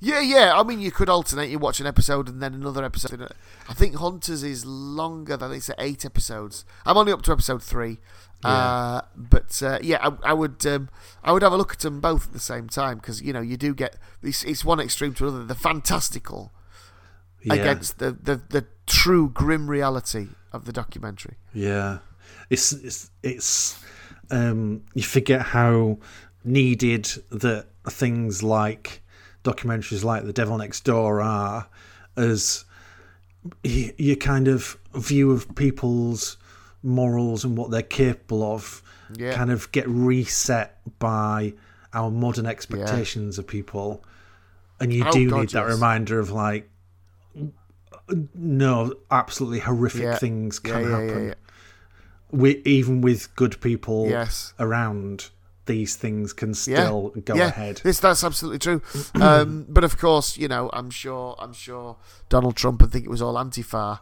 Yeah, yeah. I mean, you could alternate. You watch an episode and then another episode. I think Hunters is longer. than it's eight episodes. I'm only up to episode three. Yeah. Uh, but uh, yeah, I, I would um, I would have a look at them both at the same time because you know you do get it's, it's one extreme to another. The fantastical yeah. against the, the the true grim reality of the documentary.
Yeah, it's it's it's um, you forget how needed that things like documentaries like The Devil Next Door are as your kind of view of people's morals and what they're capable of yeah. kind of get reset by our modern expectations yeah. of people. And you oh, do God, need that reminder of like, no, absolutely horrific yeah. things can happen. We, even with good people
yes.
around, these things can still
yeah,
go
yeah.
ahead.
This that's absolutely true. um, [clears throat] but of course, you know, I'm sure, I'm sure Donald Trump would think it was all Antifa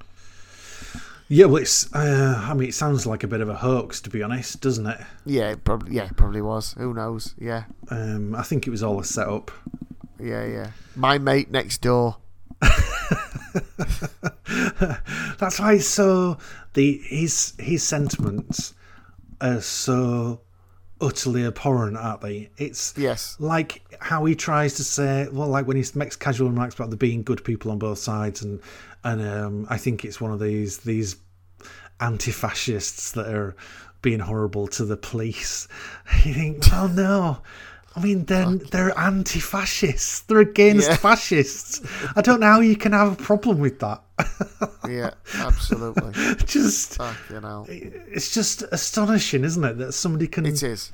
yeah, well, it's. Uh, I mean, it sounds like a bit of a hoax, to be honest, doesn't it?
Yeah, it probably. Yeah, it probably was. Who knows? Yeah.
Um, I think it was all a setup.
Yeah, yeah. My mate next door. [laughs]
That's why. So the his his sentiments are so utterly abhorrent, aren't they? It's
yes,
like how he tries to say, well, like when he makes casual remarks about there being good people on both sides, and and um, I think it's one of these these anti-fascists that are being horrible to the police. [laughs] You think, well, no. I mean, they're they're anti-fascists. They're against yeah. fascists. I don't know how you can have a problem with that.
Yeah, absolutely. [laughs]
just, you know, it's just astonishing, isn't it, that somebody can.
It is.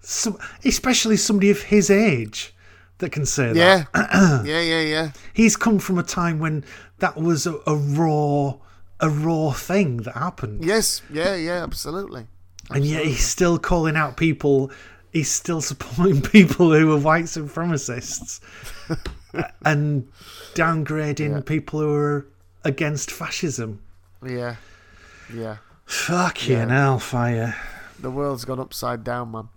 Some, especially somebody of his age, that can say that.
Yeah, [clears throat] yeah, yeah, yeah.
He's come from a time when that was a, a raw, a raw thing that happened,
Yes, yeah, yeah, absolutely.
and yet he's still calling out people. He's still supporting [laughs] people who are white supremacists, [laughs] and downgrading
Yeah.
people who are against fascism.
Yeah, yeah.
Fuck
Yeah.
hellfire.
The world's gone upside down, man.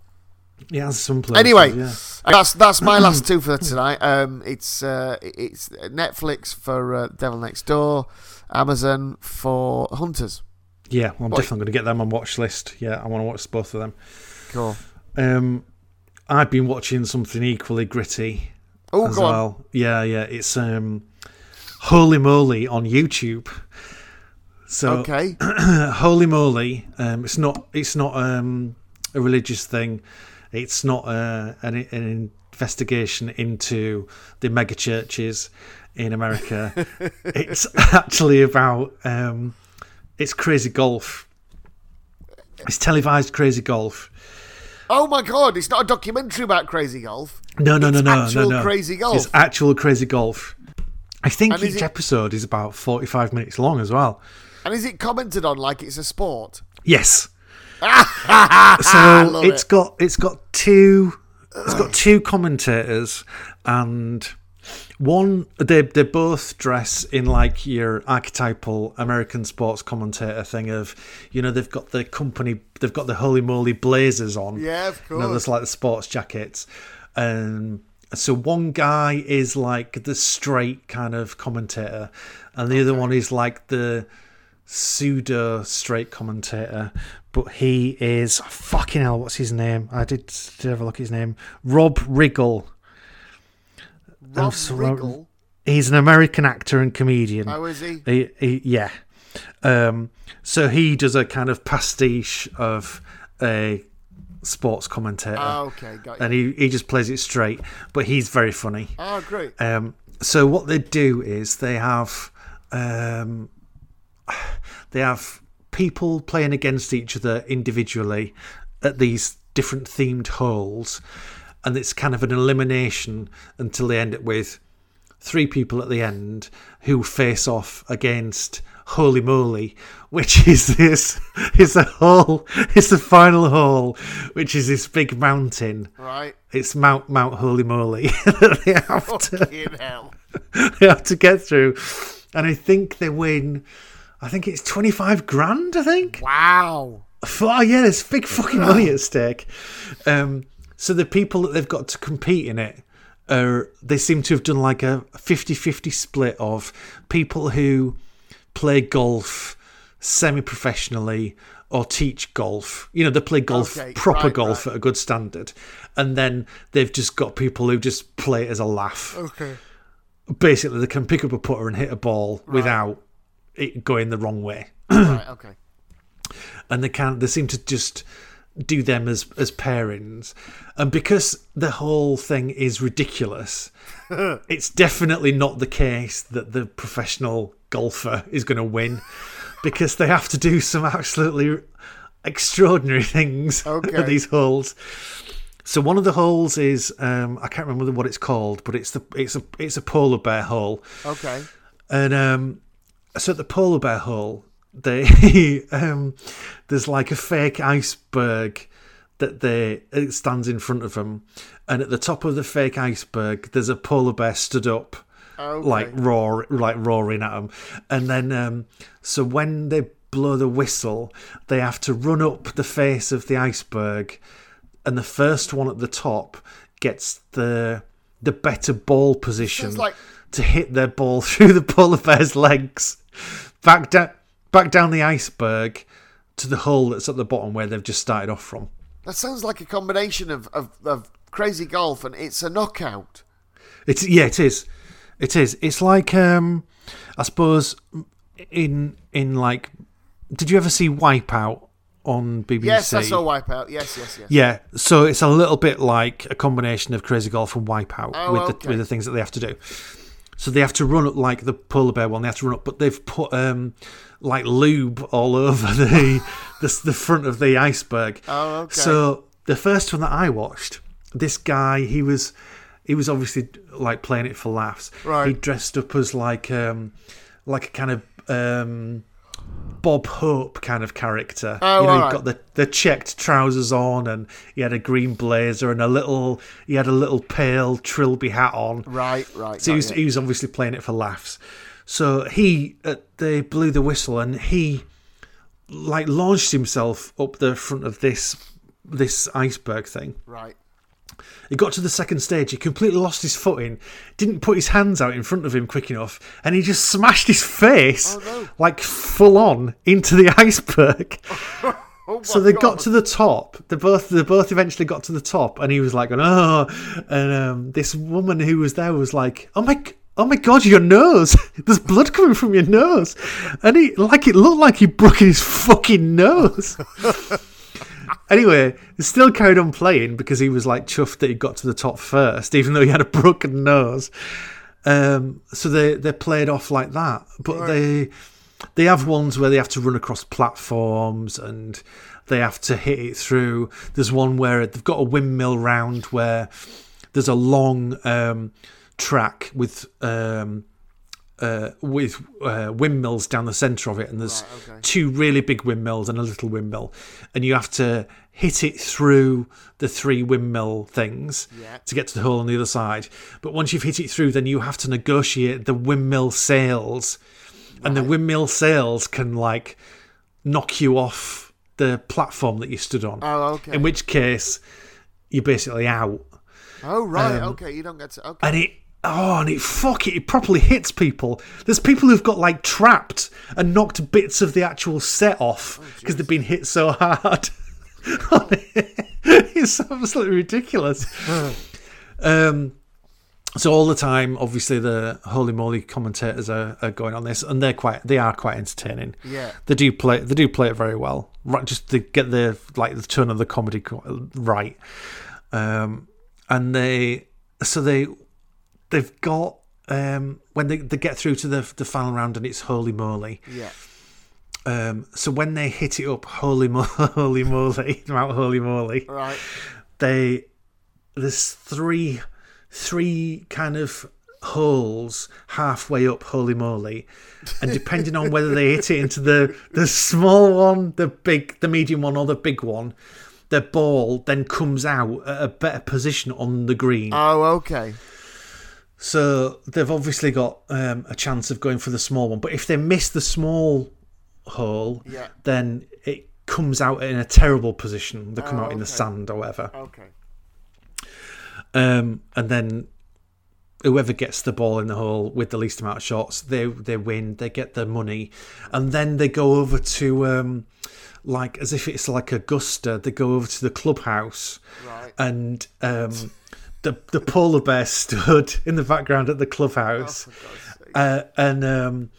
Has some places.
Anyway,
yeah.
that's that's my last two for [clears throat] tonight. Um, it's uh, it's Netflix for uh, Devil Next Door, Amazon for Hunters.
Yeah, well, I'm definitely going to get them on watch list. Yeah, I want to watch both of them.
Cool.
Um, I've been watching something equally gritty
Oh,
as
go on.
well. Yeah, yeah, it's um, Holy Moly on YouTube. So
Okay. [clears throat]
Holy Moly, um, it's not it's not um, a religious thing. It's not uh, an, an investigation into the mega churches in America. [laughs] it's actually about um, it's crazy golf. It's televised crazy golf.
Oh my god! It's not a documentary about crazy golf.
No, no, no,
It's
no,
actual
no, no.
crazy golf.
It's actual crazy golf. I think
And is
each
it-
episode is about forty-five minutes long as well.
And is it commented on like it's a sport?
Yes. [laughs] So it's
it.
got it's got two it's got two commentators and one they they both dress in like your archetypal American sports commentator thing of you know they've got the company they've got the holy moly blazers on
Yeah, of
you know
course.
there's like the sports jackets and so one guy is like the straight kind of commentator and the other one is like the pseudo straight commentator, but he is fucking hell. What's his name? I did, did have a look at his name. Rob Riggle.
Rob Riggle.
He's an American actor and comedian.
How is he?
He, he, yeah. Um, so he does a kind of pastiche of a sports commentator,
Oh, okay, got you.
and he, he just plays it straight. But he's very funny.
Oh, great.
Um, so what they do is they have um, they have people playing against each other individually at these different themed holes, and it's kind of an elimination until they end it with three people at the end who face off against Holy Moly, which [laughs] is this is a hole, it's the final hole, which is this big mountain.
Right.
It's Mount Mount Holy Moly [laughs] that they have to
hell. [laughs]
they have to get through, and I think they win. I think it's twenty five grand. I think.
Wow.
Oh yeah, there's big fucking money at stake. Um, so the people that they've got to compete in it are they seem to have done like a 50-50 split of people who play golf semi-professionally or teach golf. You know, they play golf
Okay,
proper
right,
golf
right.
at a good standard, and then they've just got people who just play it as a laugh
Okay.
basically they can pick up a putter and hit a ball without it going the wrong way
right, okay. [clears throat]
and they can they seem to just do them as as pairings and because the whole thing is ridiculous [laughs] it's definitely not the case that the professional golfer is going to win because they have to do some absolutely extraordinary things [laughs]
Okay.
at these holes so one of the holes is um, I can't remember what it's called, but it's the it's a it's a polar bear hole,
Okay.
and um, so at the polar bear hole, they [laughs] um, there's like a fake iceberg that they it stands in front of them, and at the top of the fake iceberg, there's a polar bear stood up,
Okay.
like roar like roaring at them, and then um, so when they blow the whistle, they have to run up the face of the iceberg, and the first one at the top gets the the better ball position
like-
to hit their ball [laughs] through the polar bear's legs, back down back down the iceberg to the hole that's at the bottom where they've just started off from.
That sounds like a combination of, of, of crazy golf and it's a knockout.
It's yeah, it is. It is. It's like um I suppose in in like did you ever see Wipeout on BBC?
Yes, I saw Wipeout. Yes, yes, yes.
Yeah, so it's a little bit like a combination of Crazy Golf and Wipeout
Oh,
with
okay.
the with the things that they have to do. So they have to run up like the polar bear one. They have to run up, but they've put um like lube all over [laughs] the the, the front of the iceberg.
Oh, okay.
So the first one that I watched, this guy he was he was obviously like playing it for laughs.
Right.
He dressed up as like um like a kind of um Bob Hope kind of character.
Oh,
you know,
alright.
he got the, the checked trousers on and he had a green blazer and a little he had a little pale trilby hat on.
Right, right.
So he was, he was obviously playing it for laughs. So he, uh, they blew the whistle, and he, like, launched himself up the front of this this iceberg thing.
right.
He got to the second stage. He completely lost his footing. Didn't put his hands out in front of him quick enough, and he just smashed his face,
Oh, no.
like full on, into the [laughs] iceberg. [laughs]
Oh,
So they
God.
got to the top. They both they both eventually got to the top, and he was like, "Oh!" And um, this woman who was there was like, "Oh my, oh my God, your nose! [laughs] There's blood coming from your nose!" And he like it looked like he broke his fucking nose. [laughs] anyway, he still carried on playing because he was like chuffed that he got to the top first, even though he had a broken nose. Um, so they they played off like that, but they they have ones where they have to run across platforms and they have to hit it through. There's one where they've got a windmill round where there's a long um, track with um, uh, with uh, windmills down the centre of it, and there's
Right, okay.
two really big windmills and a little windmill, and you have to hit it through the three windmill things
Yeah.
to get to the hole on the other side. But once you've hit it through, then you have to negotiate the windmill sails, and the windmill sails can like knock you off the platform that you stood on.
Oh, okay.
In which case, you're basically out.
oh, right.
um,
okay, you don't get to. Okay.
And it oh, and it fuck it, it properly hits people. There's people who've got like trapped and knocked bits of the actual set off because they've been hit so hard. [laughs] it's absolutely ridiculous. um, so all the time, obviously, the holy moly commentators are, are going on this, and they're quite they are quite entertaining.
Yeah.
they do play they do play it very well. Right, just to get the like the tone of the comedy right, um, and they so they they've got um, when they, they get through to the the final round and it's holy moly.
Yeah.
Um, so when they hit it up, holy mo- [laughs] holy moly, [laughs] Mount Holy Moly,
Right.
they there's three three kind of holes halfway up holy moly and depending on whether they hit it into the the small one the big the medium one or the big one the ball then comes out at a better position on the green
Oh, okay.
So they've obviously got um, a chance of going for the small one but if they miss the small hole
Yeah.
then it comes out in a terrible position they come
Oh,
out in the sand or whatever
Okay.
um, and then whoever gets the ball in the hole with the least amount of shots, they they win. They get the money, and then they go over to um, like as if it's like Augusta. They go over to the clubhouse,
Right.
and um, the the polar bear stood in the background at the clubhouse,
sake.
uh, and um,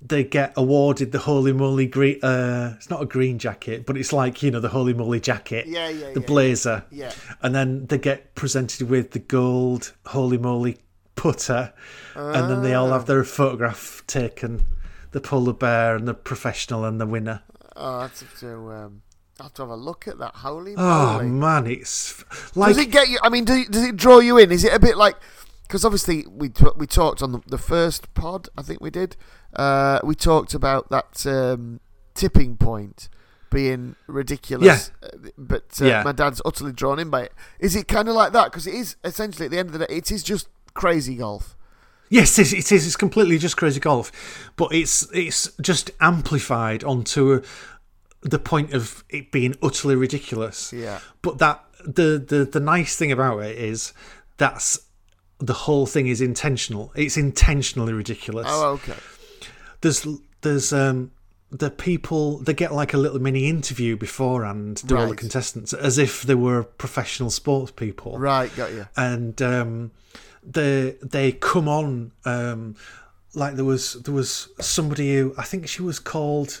they get awarded the holy moly green. Uh, it's not a green jacket, but it's like you know the holy moly jacket,
Yeah, yeah,
the
yeah,
blazer,
Yeah.
and then they get presented with the gold holy moly putter, and then they all have their photograph taken. The polar bear and the professional and the winner.
Oh, have to. Um, I have to have a look at that. Holy
Oh
moly!
man, it's like
does it get you? I mean, does it, does it draw you in? Is it a bit like? Because obviously we t- we talked on the, the first pod. I think we did. Uh, we talked about that um, tipping point being ridiculous. Uh, But uh,
Yeah.
my dad's utterly drawn in by it. Is it kind of like that? Because it is essentially at the end of the day, it is just crazy golf.
Yes, it is. It is. It's completely just crazy golf, but it's it's just amplified onto a, the point of it being utterly ridiculous.
Yeah.
But that the the the nice thing about it is that's the whole thing is intentional. It's intentionally ridiculous.
Oh, okay.
There's there's um the people they get like a little mini interview beforehand do all the contestants as if they were professional sports people
Right, got you.
and um, they they come on um, like there was there was somebody who I think she was called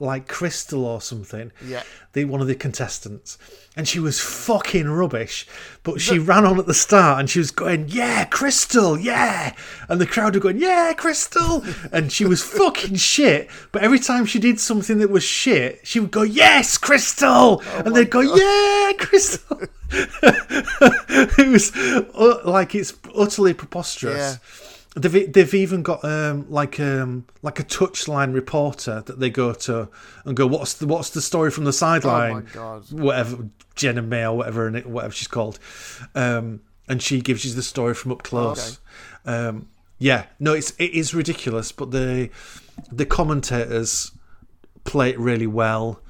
like Crystal or something.
Yeah.
The one of the contestants, and she was fucking rubbish. But she ran on at the start and she was going, "Yeah, Crystal, yeah," and the crowd were going, "Yeah, Crystal," [laughs] and she was fucking shit. But every time she did something that was shit, she would go, "Yes, Crystal," and they'd go, "Yeah, Crystal." [laughs] it was uh, like it's utterly preposterous.
Yeah.
They've they've even got um, like um like a touchline reporter that they go to and go, what's the what's the story from the sideline?
Oh my God.
Whatever Jenna May or whatever and whatever she's called, um, and she gives you the story from up close. Um, yeah, no, it's it is ridiculous, but the the commentators play it really well.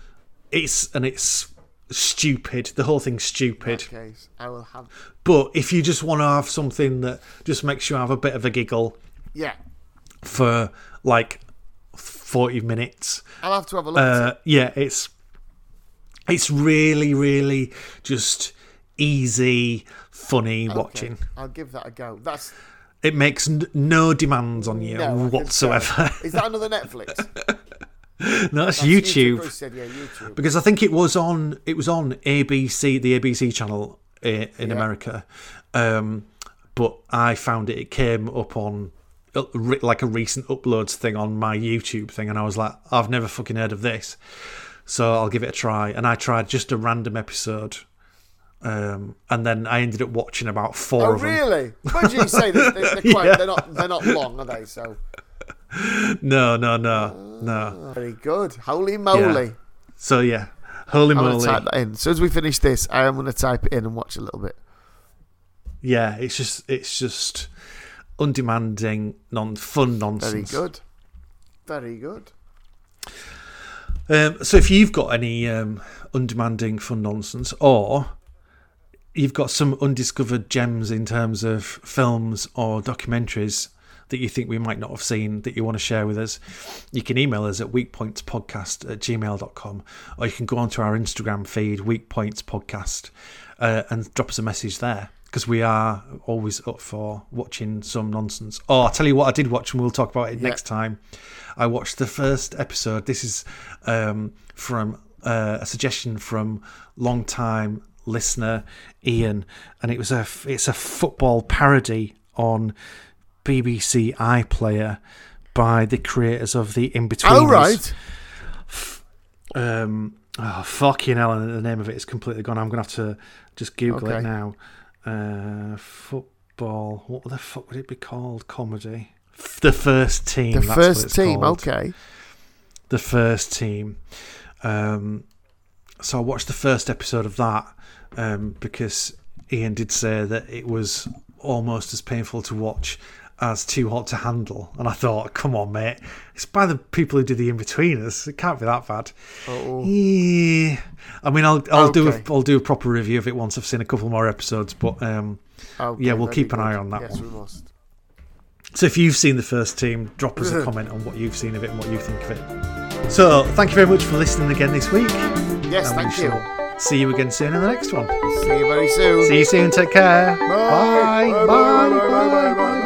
It's and it's stupid. The whole thing's stupid.
Case, I will have.
But if you just want to have something that just makes you have a bit of a giggle
Yeah,
for like 40 minutes,
I'll have to have a look. at
uh, yeah, it's it's really, really just easy, funny
it.
watching.
I'll give that a go. That's
It makes n- no demands on you
no,
whatsoever.
Is that [laughs] another Netflix?
No, [laughs] that's,
That's
YouTube.
Chris said, yeah, YouTube.
because I think it was on it was on ABC the ABC channel in
Yeah.
America, um, but I found it. It came up on uh, like a recent uploads thing on my YouTube thing, and I was like, I've never fucking heard of this, so I'll give it a try. And I tried just a random episode. Um, and then I ended up watching about four
Oh
of them.
really? [laughs] Why do you say this? They, they're, quite,
Yeah.
they're not. They're not long, are they? So [laughs]
No, no, no, no.
very good. Holy moly!
So yeah, holy
I'm
moly.
type that in. As soon as we finish this, I am gonna type it in and watch a little bit.
Yeah, it's just it's just undemanding, non fun nonsense.
Very good. Very good.
Um, so if you've got any um, undemanding fun nonsense, or you've got some undiscovered gems in terms of films or documentaries that you think we might not have seen that you want to share with us, you can email us at weekpointspodcast at gmail.com or you can go onto our Instagram feed, weekpointspodcast, uh, and drop us a message there because we are always up for watching some nonsense. Oh, I'll tell you what I did watch and we'll talk about it
Yeah.
next time. I watched the first episode. This is um, from uh, a suggestion from long time listener Ian, and it was a it's a football parody on BBC iPlayer by the creators of the In Between.
Oh right.
Um, oh, fucking hell, and the name of it is completely gone. I'm gonna have to just Google
Okay.
it now. Uh, football. What the fuck would it be called? Comedy. The first team.
The first team.
called.
Okay.
The first team. Um, so I watched the first episode of that um, because Ian did say that it was almost as painful to watch as Too Hot to Handle, and I thought, come on, mate, it's by the people who did the In-Betweeners. It can't be that bad.
Oh.
Yeah. I mean, I'll I'll do
Okay.
a, I'll do a proper review of it once I've seen a couple more episodes. But um,
Okay,
Yeah, we'll keep an
good.
eye on that
yes,
one.
we must.
so if you've seen the first team, drop us a [laughs] comment on what you've seen of it and what you think of it. So thank you very much for listening again this week.
Yes,
and
thank you.
see you again soon in the next one.
See you very soon.
See you soon. Take care.
Bye. Bye, bye, bye, bye, bye, bye.